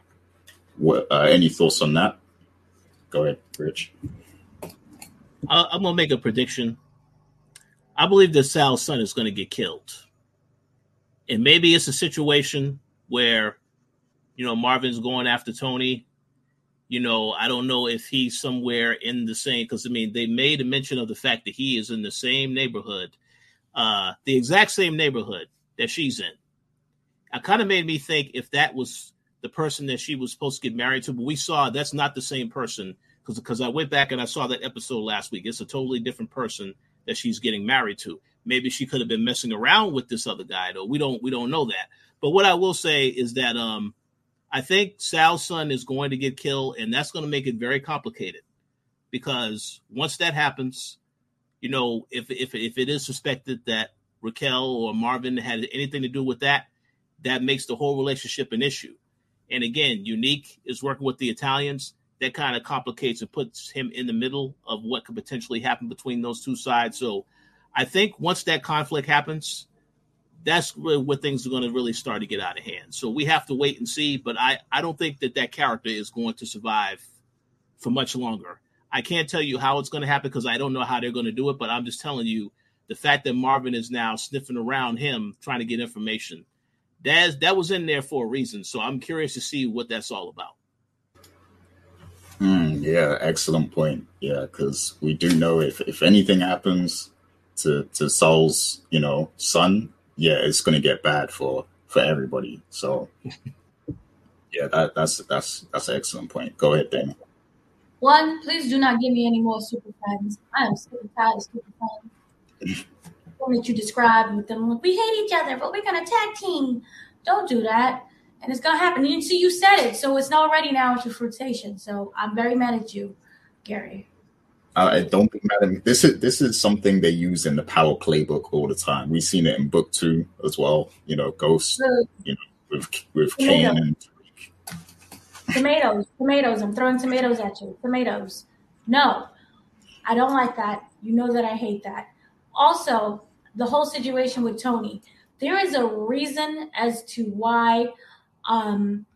what uh, any thoughts on that? Go ahead, Rich. I- I'm gonna make a prediction. I believe that Sal's son is going to get killed, and maybe it's a situation where, you know, Marvin's going after Tony. You know, I don't know if he's somewhere in the same because I mean they made a mention of the fact that he is in the same neighborhood, uh, the exact same neighborhood that she's in. It kind of made me think if that was the person that she was supposed to get married to, but we saw that's not the same person because because I went back and I saw that episode last week. It's a totally different person that she's getting married to. Maybe she could have been messing around with this other guy, though. We don't we don't know that. But what I will say is that um I think Sal's son is going to get killed, and that's going to make it very complicated because once that happens, you know, if if if it is suspected that Raquel or Marvin had anything to do with that, that makes the whole relationship an issue. And again, Unique is working with the Italians. That kind of complicates and puts him in the middle of what could potentially happen between those two sides. So I think once that conflict happens, that's where, where things are going to really start to get out of hand. So we have to wait and see. But I, I don't think that that character is going to survive for much longer. I can't tell you how it's going to happen because I don't know how they're going to do it. But I'm just telling you the fact that Marvin is now sniffing around him trying to get information that that was in there for a reason. So I'm curious to see what that's all about. Mm, yeah, excellent point. Yeah, because we do know if if anything happens to to Saul's, you know, son, yeah, it's going to get bad for for everybody. So, <laughs> yeah, that that's that's that's an excellent point. Go ahead, Dana. One, please do not give me any more super friends. I am super tired of super friends. One that you describe with them, we hate each other, but we're gonna tag team. Don't do that, and it's gonna happen. You see, you said it, so it's not already now into fruitation. So I'm very mad at you, Gary. Uh, don't be mad at me. This is this is something they use in the Power Playbook all the time. We've seen it in book two as well. You know, Ghost. The You know, with with Tomato. Kane and tomatoes, tomatoes. I'm throwing tomatoes at you. Tomatoes. No, I don't like that. You know that I hate that. Also, the whole situation with Tony. There is a reason as to why um,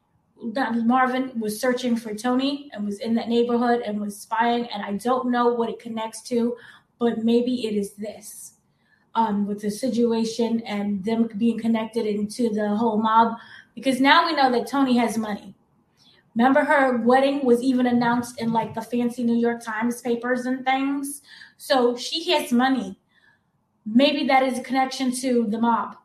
Marvin was searching for Tony and was in that neighborhood and was spying. And I don't know what it connects to, but maybe it is this um, with the situation and them being connected into the whole mob. Because now we know that Tony has money. Remember, her wedding was even announced in like the fancy New York Times papers and things. So she has money. Maybe that is a connection to the mob.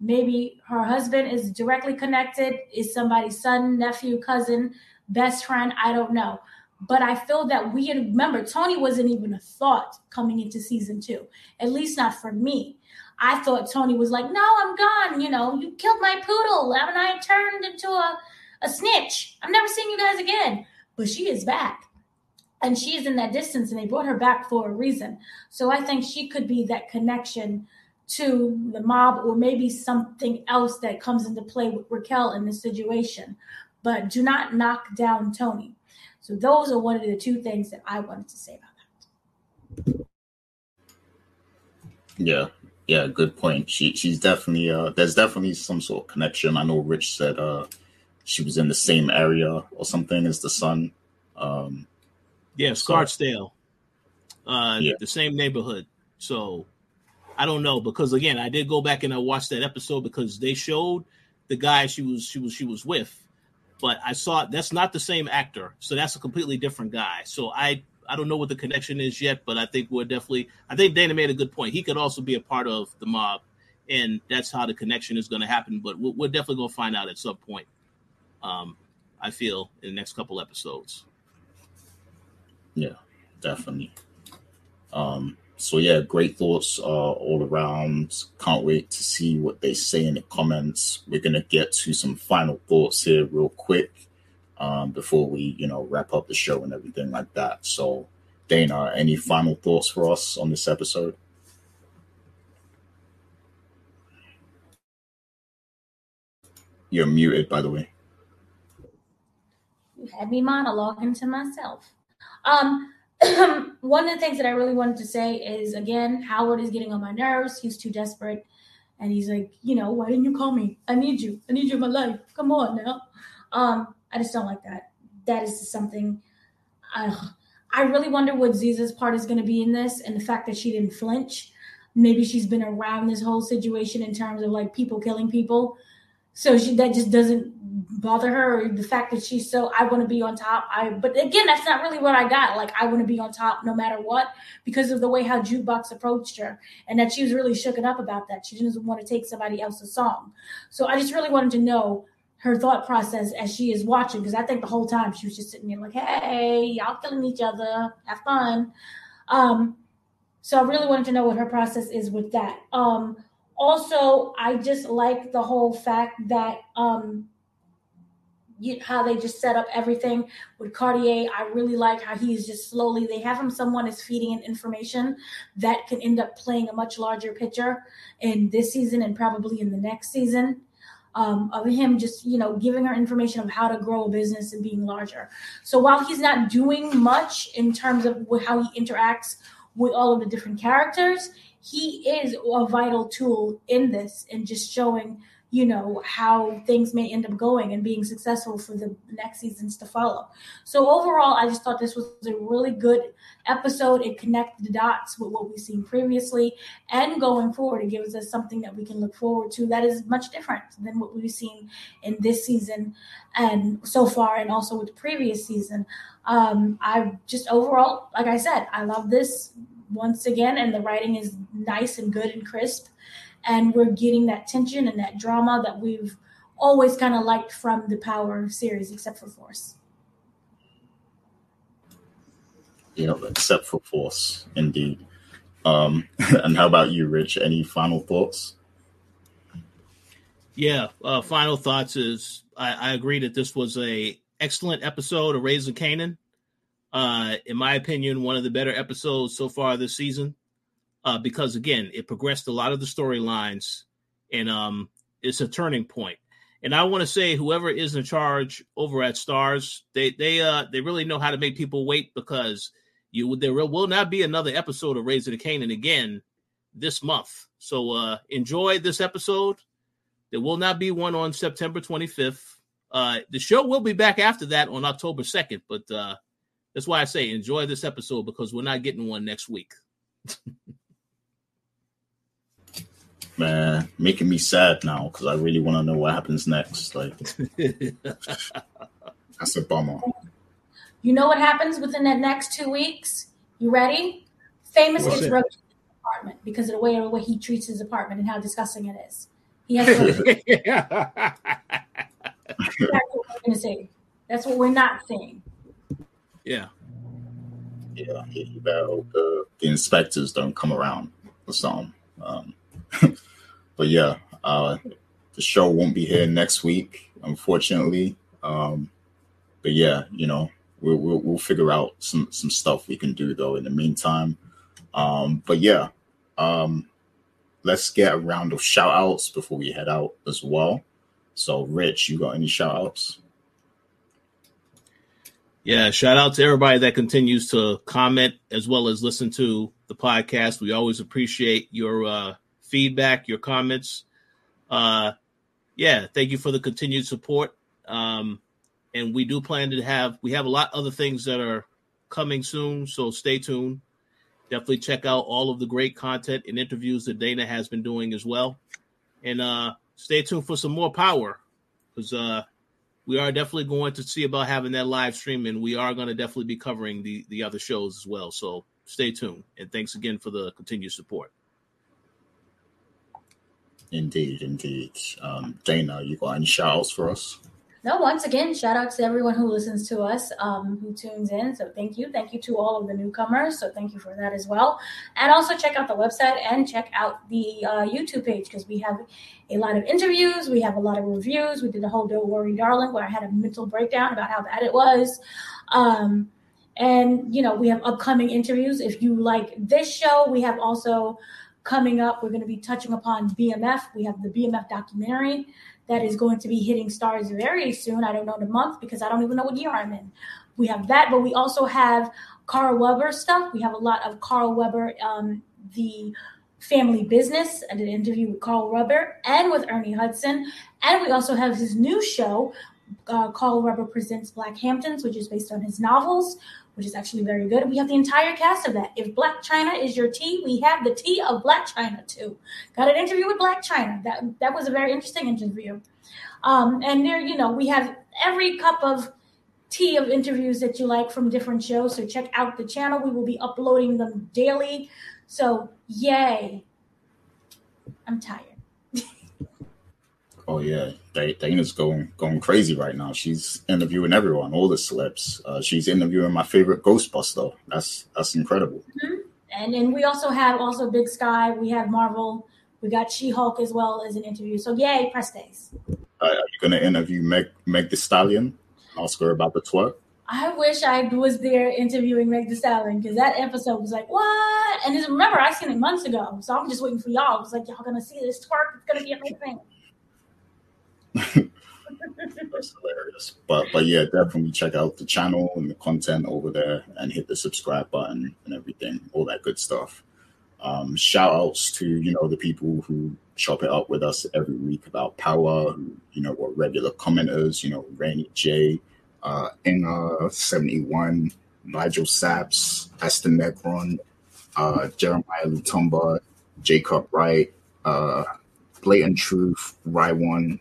Maybe her husband is directly connected, is somebody's son, nephew, cousin, best friend. I don't know. But I feel that we remember Tony wasn't even a thought coming into season two, at least not for me. I thought Tony was like, no, I'm gone. You know, you killed my poodle and I turned into a, a snitch. I'm never seeing you guys again. But she is back and she's in that distance and they brought her back for a reason so i think she could be that connection to the mob or maybe something else that comes into play with raquel in this situation but do not knock down tony so those are one of the two things that i wanted to say about that Yeah, yeah, good point. She she's definitely uh there's definitely some sort of connection. I know Rich said uh she was in the same area or something as the son. Um Yeah, Scarsdale, uh, Yeah. the same neighborhood. So I don't know because again, I did go back and I watched that episode because they showed the guy she was she was she was with, but I saw that's not the same actor, so that's a completely different guy. So I I don't know what the connection is yet, but I think we're definitely I think Dana made a good point. He could also be a part of the mob, and that's how the connection is going to happen. But we're, we're definitely going to find out at some point. Um, I feel in the next couple episodes. Yeah, definitely. Um, so yeah, great thoughts uh, all around. Can't wait to see what they say in the comments. We're gonna get to some final thoughts here real quick um, before we, you know, wrap up the show and everything like that. So, Dana, any final thoughts for us on this episode? You're muted, by the way. You had me monologuing to myself. Um, <coughs> one of the things that I really wanted to say is again, Howard is getting on my nerves. He's too desperate. And he's like, you know, why didn't you call me? I need you. I need you in my life. Come on now. Um, I just don't like that. That is something I, I really wonder what Ziza's part is going to be in this and the fact that she didn't flinch. Maybe she's been around this whole situation in terms of like people killing people. So she that just doesn't bother her or the fact that she's so I want to be on top. I but again, that's not really what I got. Like I want to be on top no matter what because of the way how Jukebox approached her and that she was really shooken up about that. She doesn't want to take somebody else's song. So I just really wanted to know her thought process as she is watching because I think the whole time she was just sitting there like, "Hey, y'all killing each other, have fun." Um, so I really wanted to know what her process is with that. Um, also, I just like the whole fact that um, you, how they just set up everything with Cartier. I really like how he's just slowly. They have him. Someone is feeding in information that can end up playing a much larger picture in this season and probably in the next season um, of him just you know giving her information of how to grow a business and being larger. So while he's not doing much in terms of how he interacts with all of the different characters, he is a vital tool in this and just showing you know how things may end up going and being successful for the next seasons to follow. So overall i just thought this was a really good episode. It connected the dots with what we've seen previously and going forward it gives us something that we can look forward to that is much different than what we've seen in this season and so far and also with the previous season. Um i just overall like i said i love this once again and the writing is nice and good and crisp and we're getting that tension and that drama that we've always kind of liked from the Power series, except for Force. Yeah, except for Force, indeed. Um, <laughs> and how about you, Rich? Any final thoughts? Yeah, uh, final thoughts is I, I, agree that this was a excellent episode of Raising Kanan. Uh, in my opinion, one of the better episodes so far this season uh, because again, it progressed a lot of the storylines, and um, it's a turning point. And I want to say, whoever is in charge over at Starz, they they uh they really know how to make people wait because you there will not be another episode of Raising the Kanan again this month. So uh enjoy this episode. There will not be one on September 25th. Uh the show will be back after that on October 2nd, but uh that's why I say enjoy this episode because we're not getting one next week. <laughs> man, making me sad now because I really want to know what happens next. Like, <laughs> that's a bummer. You know what happens within the next two weeks? You ready? Famous What's gets roped his apartment because of the way, the way he treats his apartment and how disgusting it is. He has. To- That's what we're going to say. That's what we're not seeing. Yeah. Yeah, you better hope the, the inspectors don't come around or something. Um, <laughs> but yeah, uh, the show won't be here next week, unfortunately. Um, but yeah, you know, we'll, we'll, we'll figure out some some stuff we can do though in the meantime. Um, but yeah, um, let's get a round of shout outs before we head out as well. So, Rich, you got any shout outs? Yeah, shout out to everybody that continues to comment as well as listen to the podcast. We always appreciate your uh, feedback, your comments. Uh, yeah, thank you for the continued support. Um, and we do plan to have we have a lot of other things that are coming soon, so stay tuned. Definitely check out all of the great content and interviews that Dana has been doing as well, and uh, stay tuned for some more power because uh, we are definitely going to see about having that live stream, and we are going to definitely be covering the the other shows as well. So stay tuned, and thanks again for the continued support. Indeed, indeed. Um, Dana, you got any shout outs for us? No, once again, shout out to everyone who listens to us, um, who tunes in. So thank you. Thank you to all of the newcomers. So thank you for that as well. And also check out the website and check out the uh, YouTube page because we have a lot of interviews. We have a lot of reviews. We did a whole Don't Worry Darling where I had a mental breakdown about how bad it was. Um, and, you know, we have upcoming interviews. If you like this show, we have also coming up, we're going to be touching upon BMF. We have the BMF documentary that is going to be hitting Starz very soon. I don't know the month because I don't even know what year I'm in. We have that, but we also have Carl Weber stuff. We have a lot of Carl Weber, um, the family business. I did an interview with Carl Weber and with Ernie Hudson. And we also have his new show, uh, Carl Weber Presents Black Hamptons, which is based on his novels, which is actually very good. We have the entire cast of that. If Blac Chyna is your tea, we have the tea of Blac Chyna too. Got an interview with Blac Chyna. That that was a very interesting interview. Um, and there, you know, we have every cup of tea of interviews that you like from different shows. So check out the channel. We will be uploading them daily. So yay. I'm tired. Oh yeah, Dana's going going crazy right now. She's interviewing everyone, all the celebs. Uh, she's interviewing my favorite Ghostbuster. That's that's incredible. Mm-hmm. And and we also have also Big Sky. We have Marvel. We got She Hulk as well as an interview. So yay, press days. Uh, are you going to interview Meg Meg The Stallion? Ask her about the twerk. I wish I was there interviewing Meg The Stallion because that episode was like, what? And remember, I seen it months ago, so I'm just waiting for y'all. I was like, y'all gonna see this twerk? It's gonna be amazing. That's hilarious. But but yeah, definitely check out the channel and the content over there and hit the subscribe button and everything, all that good stuff. Um, shout outs to, you know, the people who chop it up with us every week about power, who, you know, were regular commenters, you know, Rainy J, uh, Inga 71, Nigel Saps, Esther Negron, uh, Jeremiah Lutumba, Jacob Wright, uh, Blatant Truth, One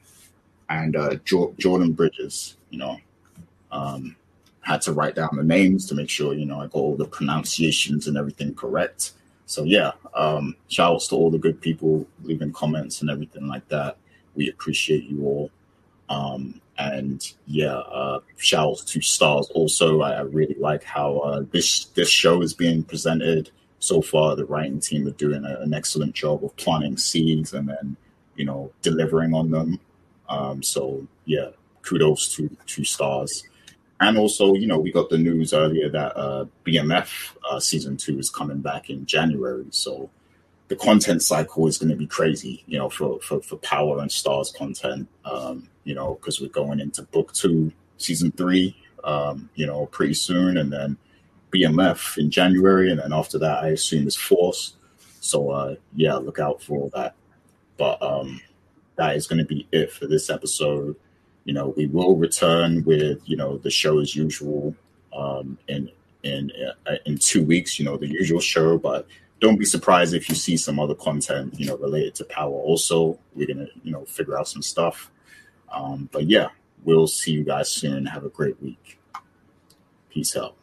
and uh, jo- Jordan Bridges. You know, um, had to write down the names to make sure you know I got all the pronunciations and everything correct. So yeah, um, shout outs to all the good people leaving comments and everything like that. We appreciate you all. Um, and yeah, uh, shout outs to Starz also. I, I really like how uh, this this show is being presented so far. The writing team are doing a, an excellent job of planting seeds and then you know delivering on them. Um, so yeah, kudos to to Starz. And also, you know, we got the news earlier that uh, BMF uh, season two is coming back in January. So the content cycle is going to be crazy, you know, for, for, for Power and Starz content, um, you know, because we're going into book two, season three, um, you know, pretty soon. And then BMF in January. And then after that, I assume is Force. So, uh, yeah, look out for all that. But um, that is going to be it for this episode. You know, we will return with you know the show as usual um, in in uh, in two weeks. You know, the usual show, but don't be surprised if you see some other content you know related to power. Also, we're gonna you know figure out some stuff. Um, but yeah, we'll see you guys soon. Have a great week. Peace out.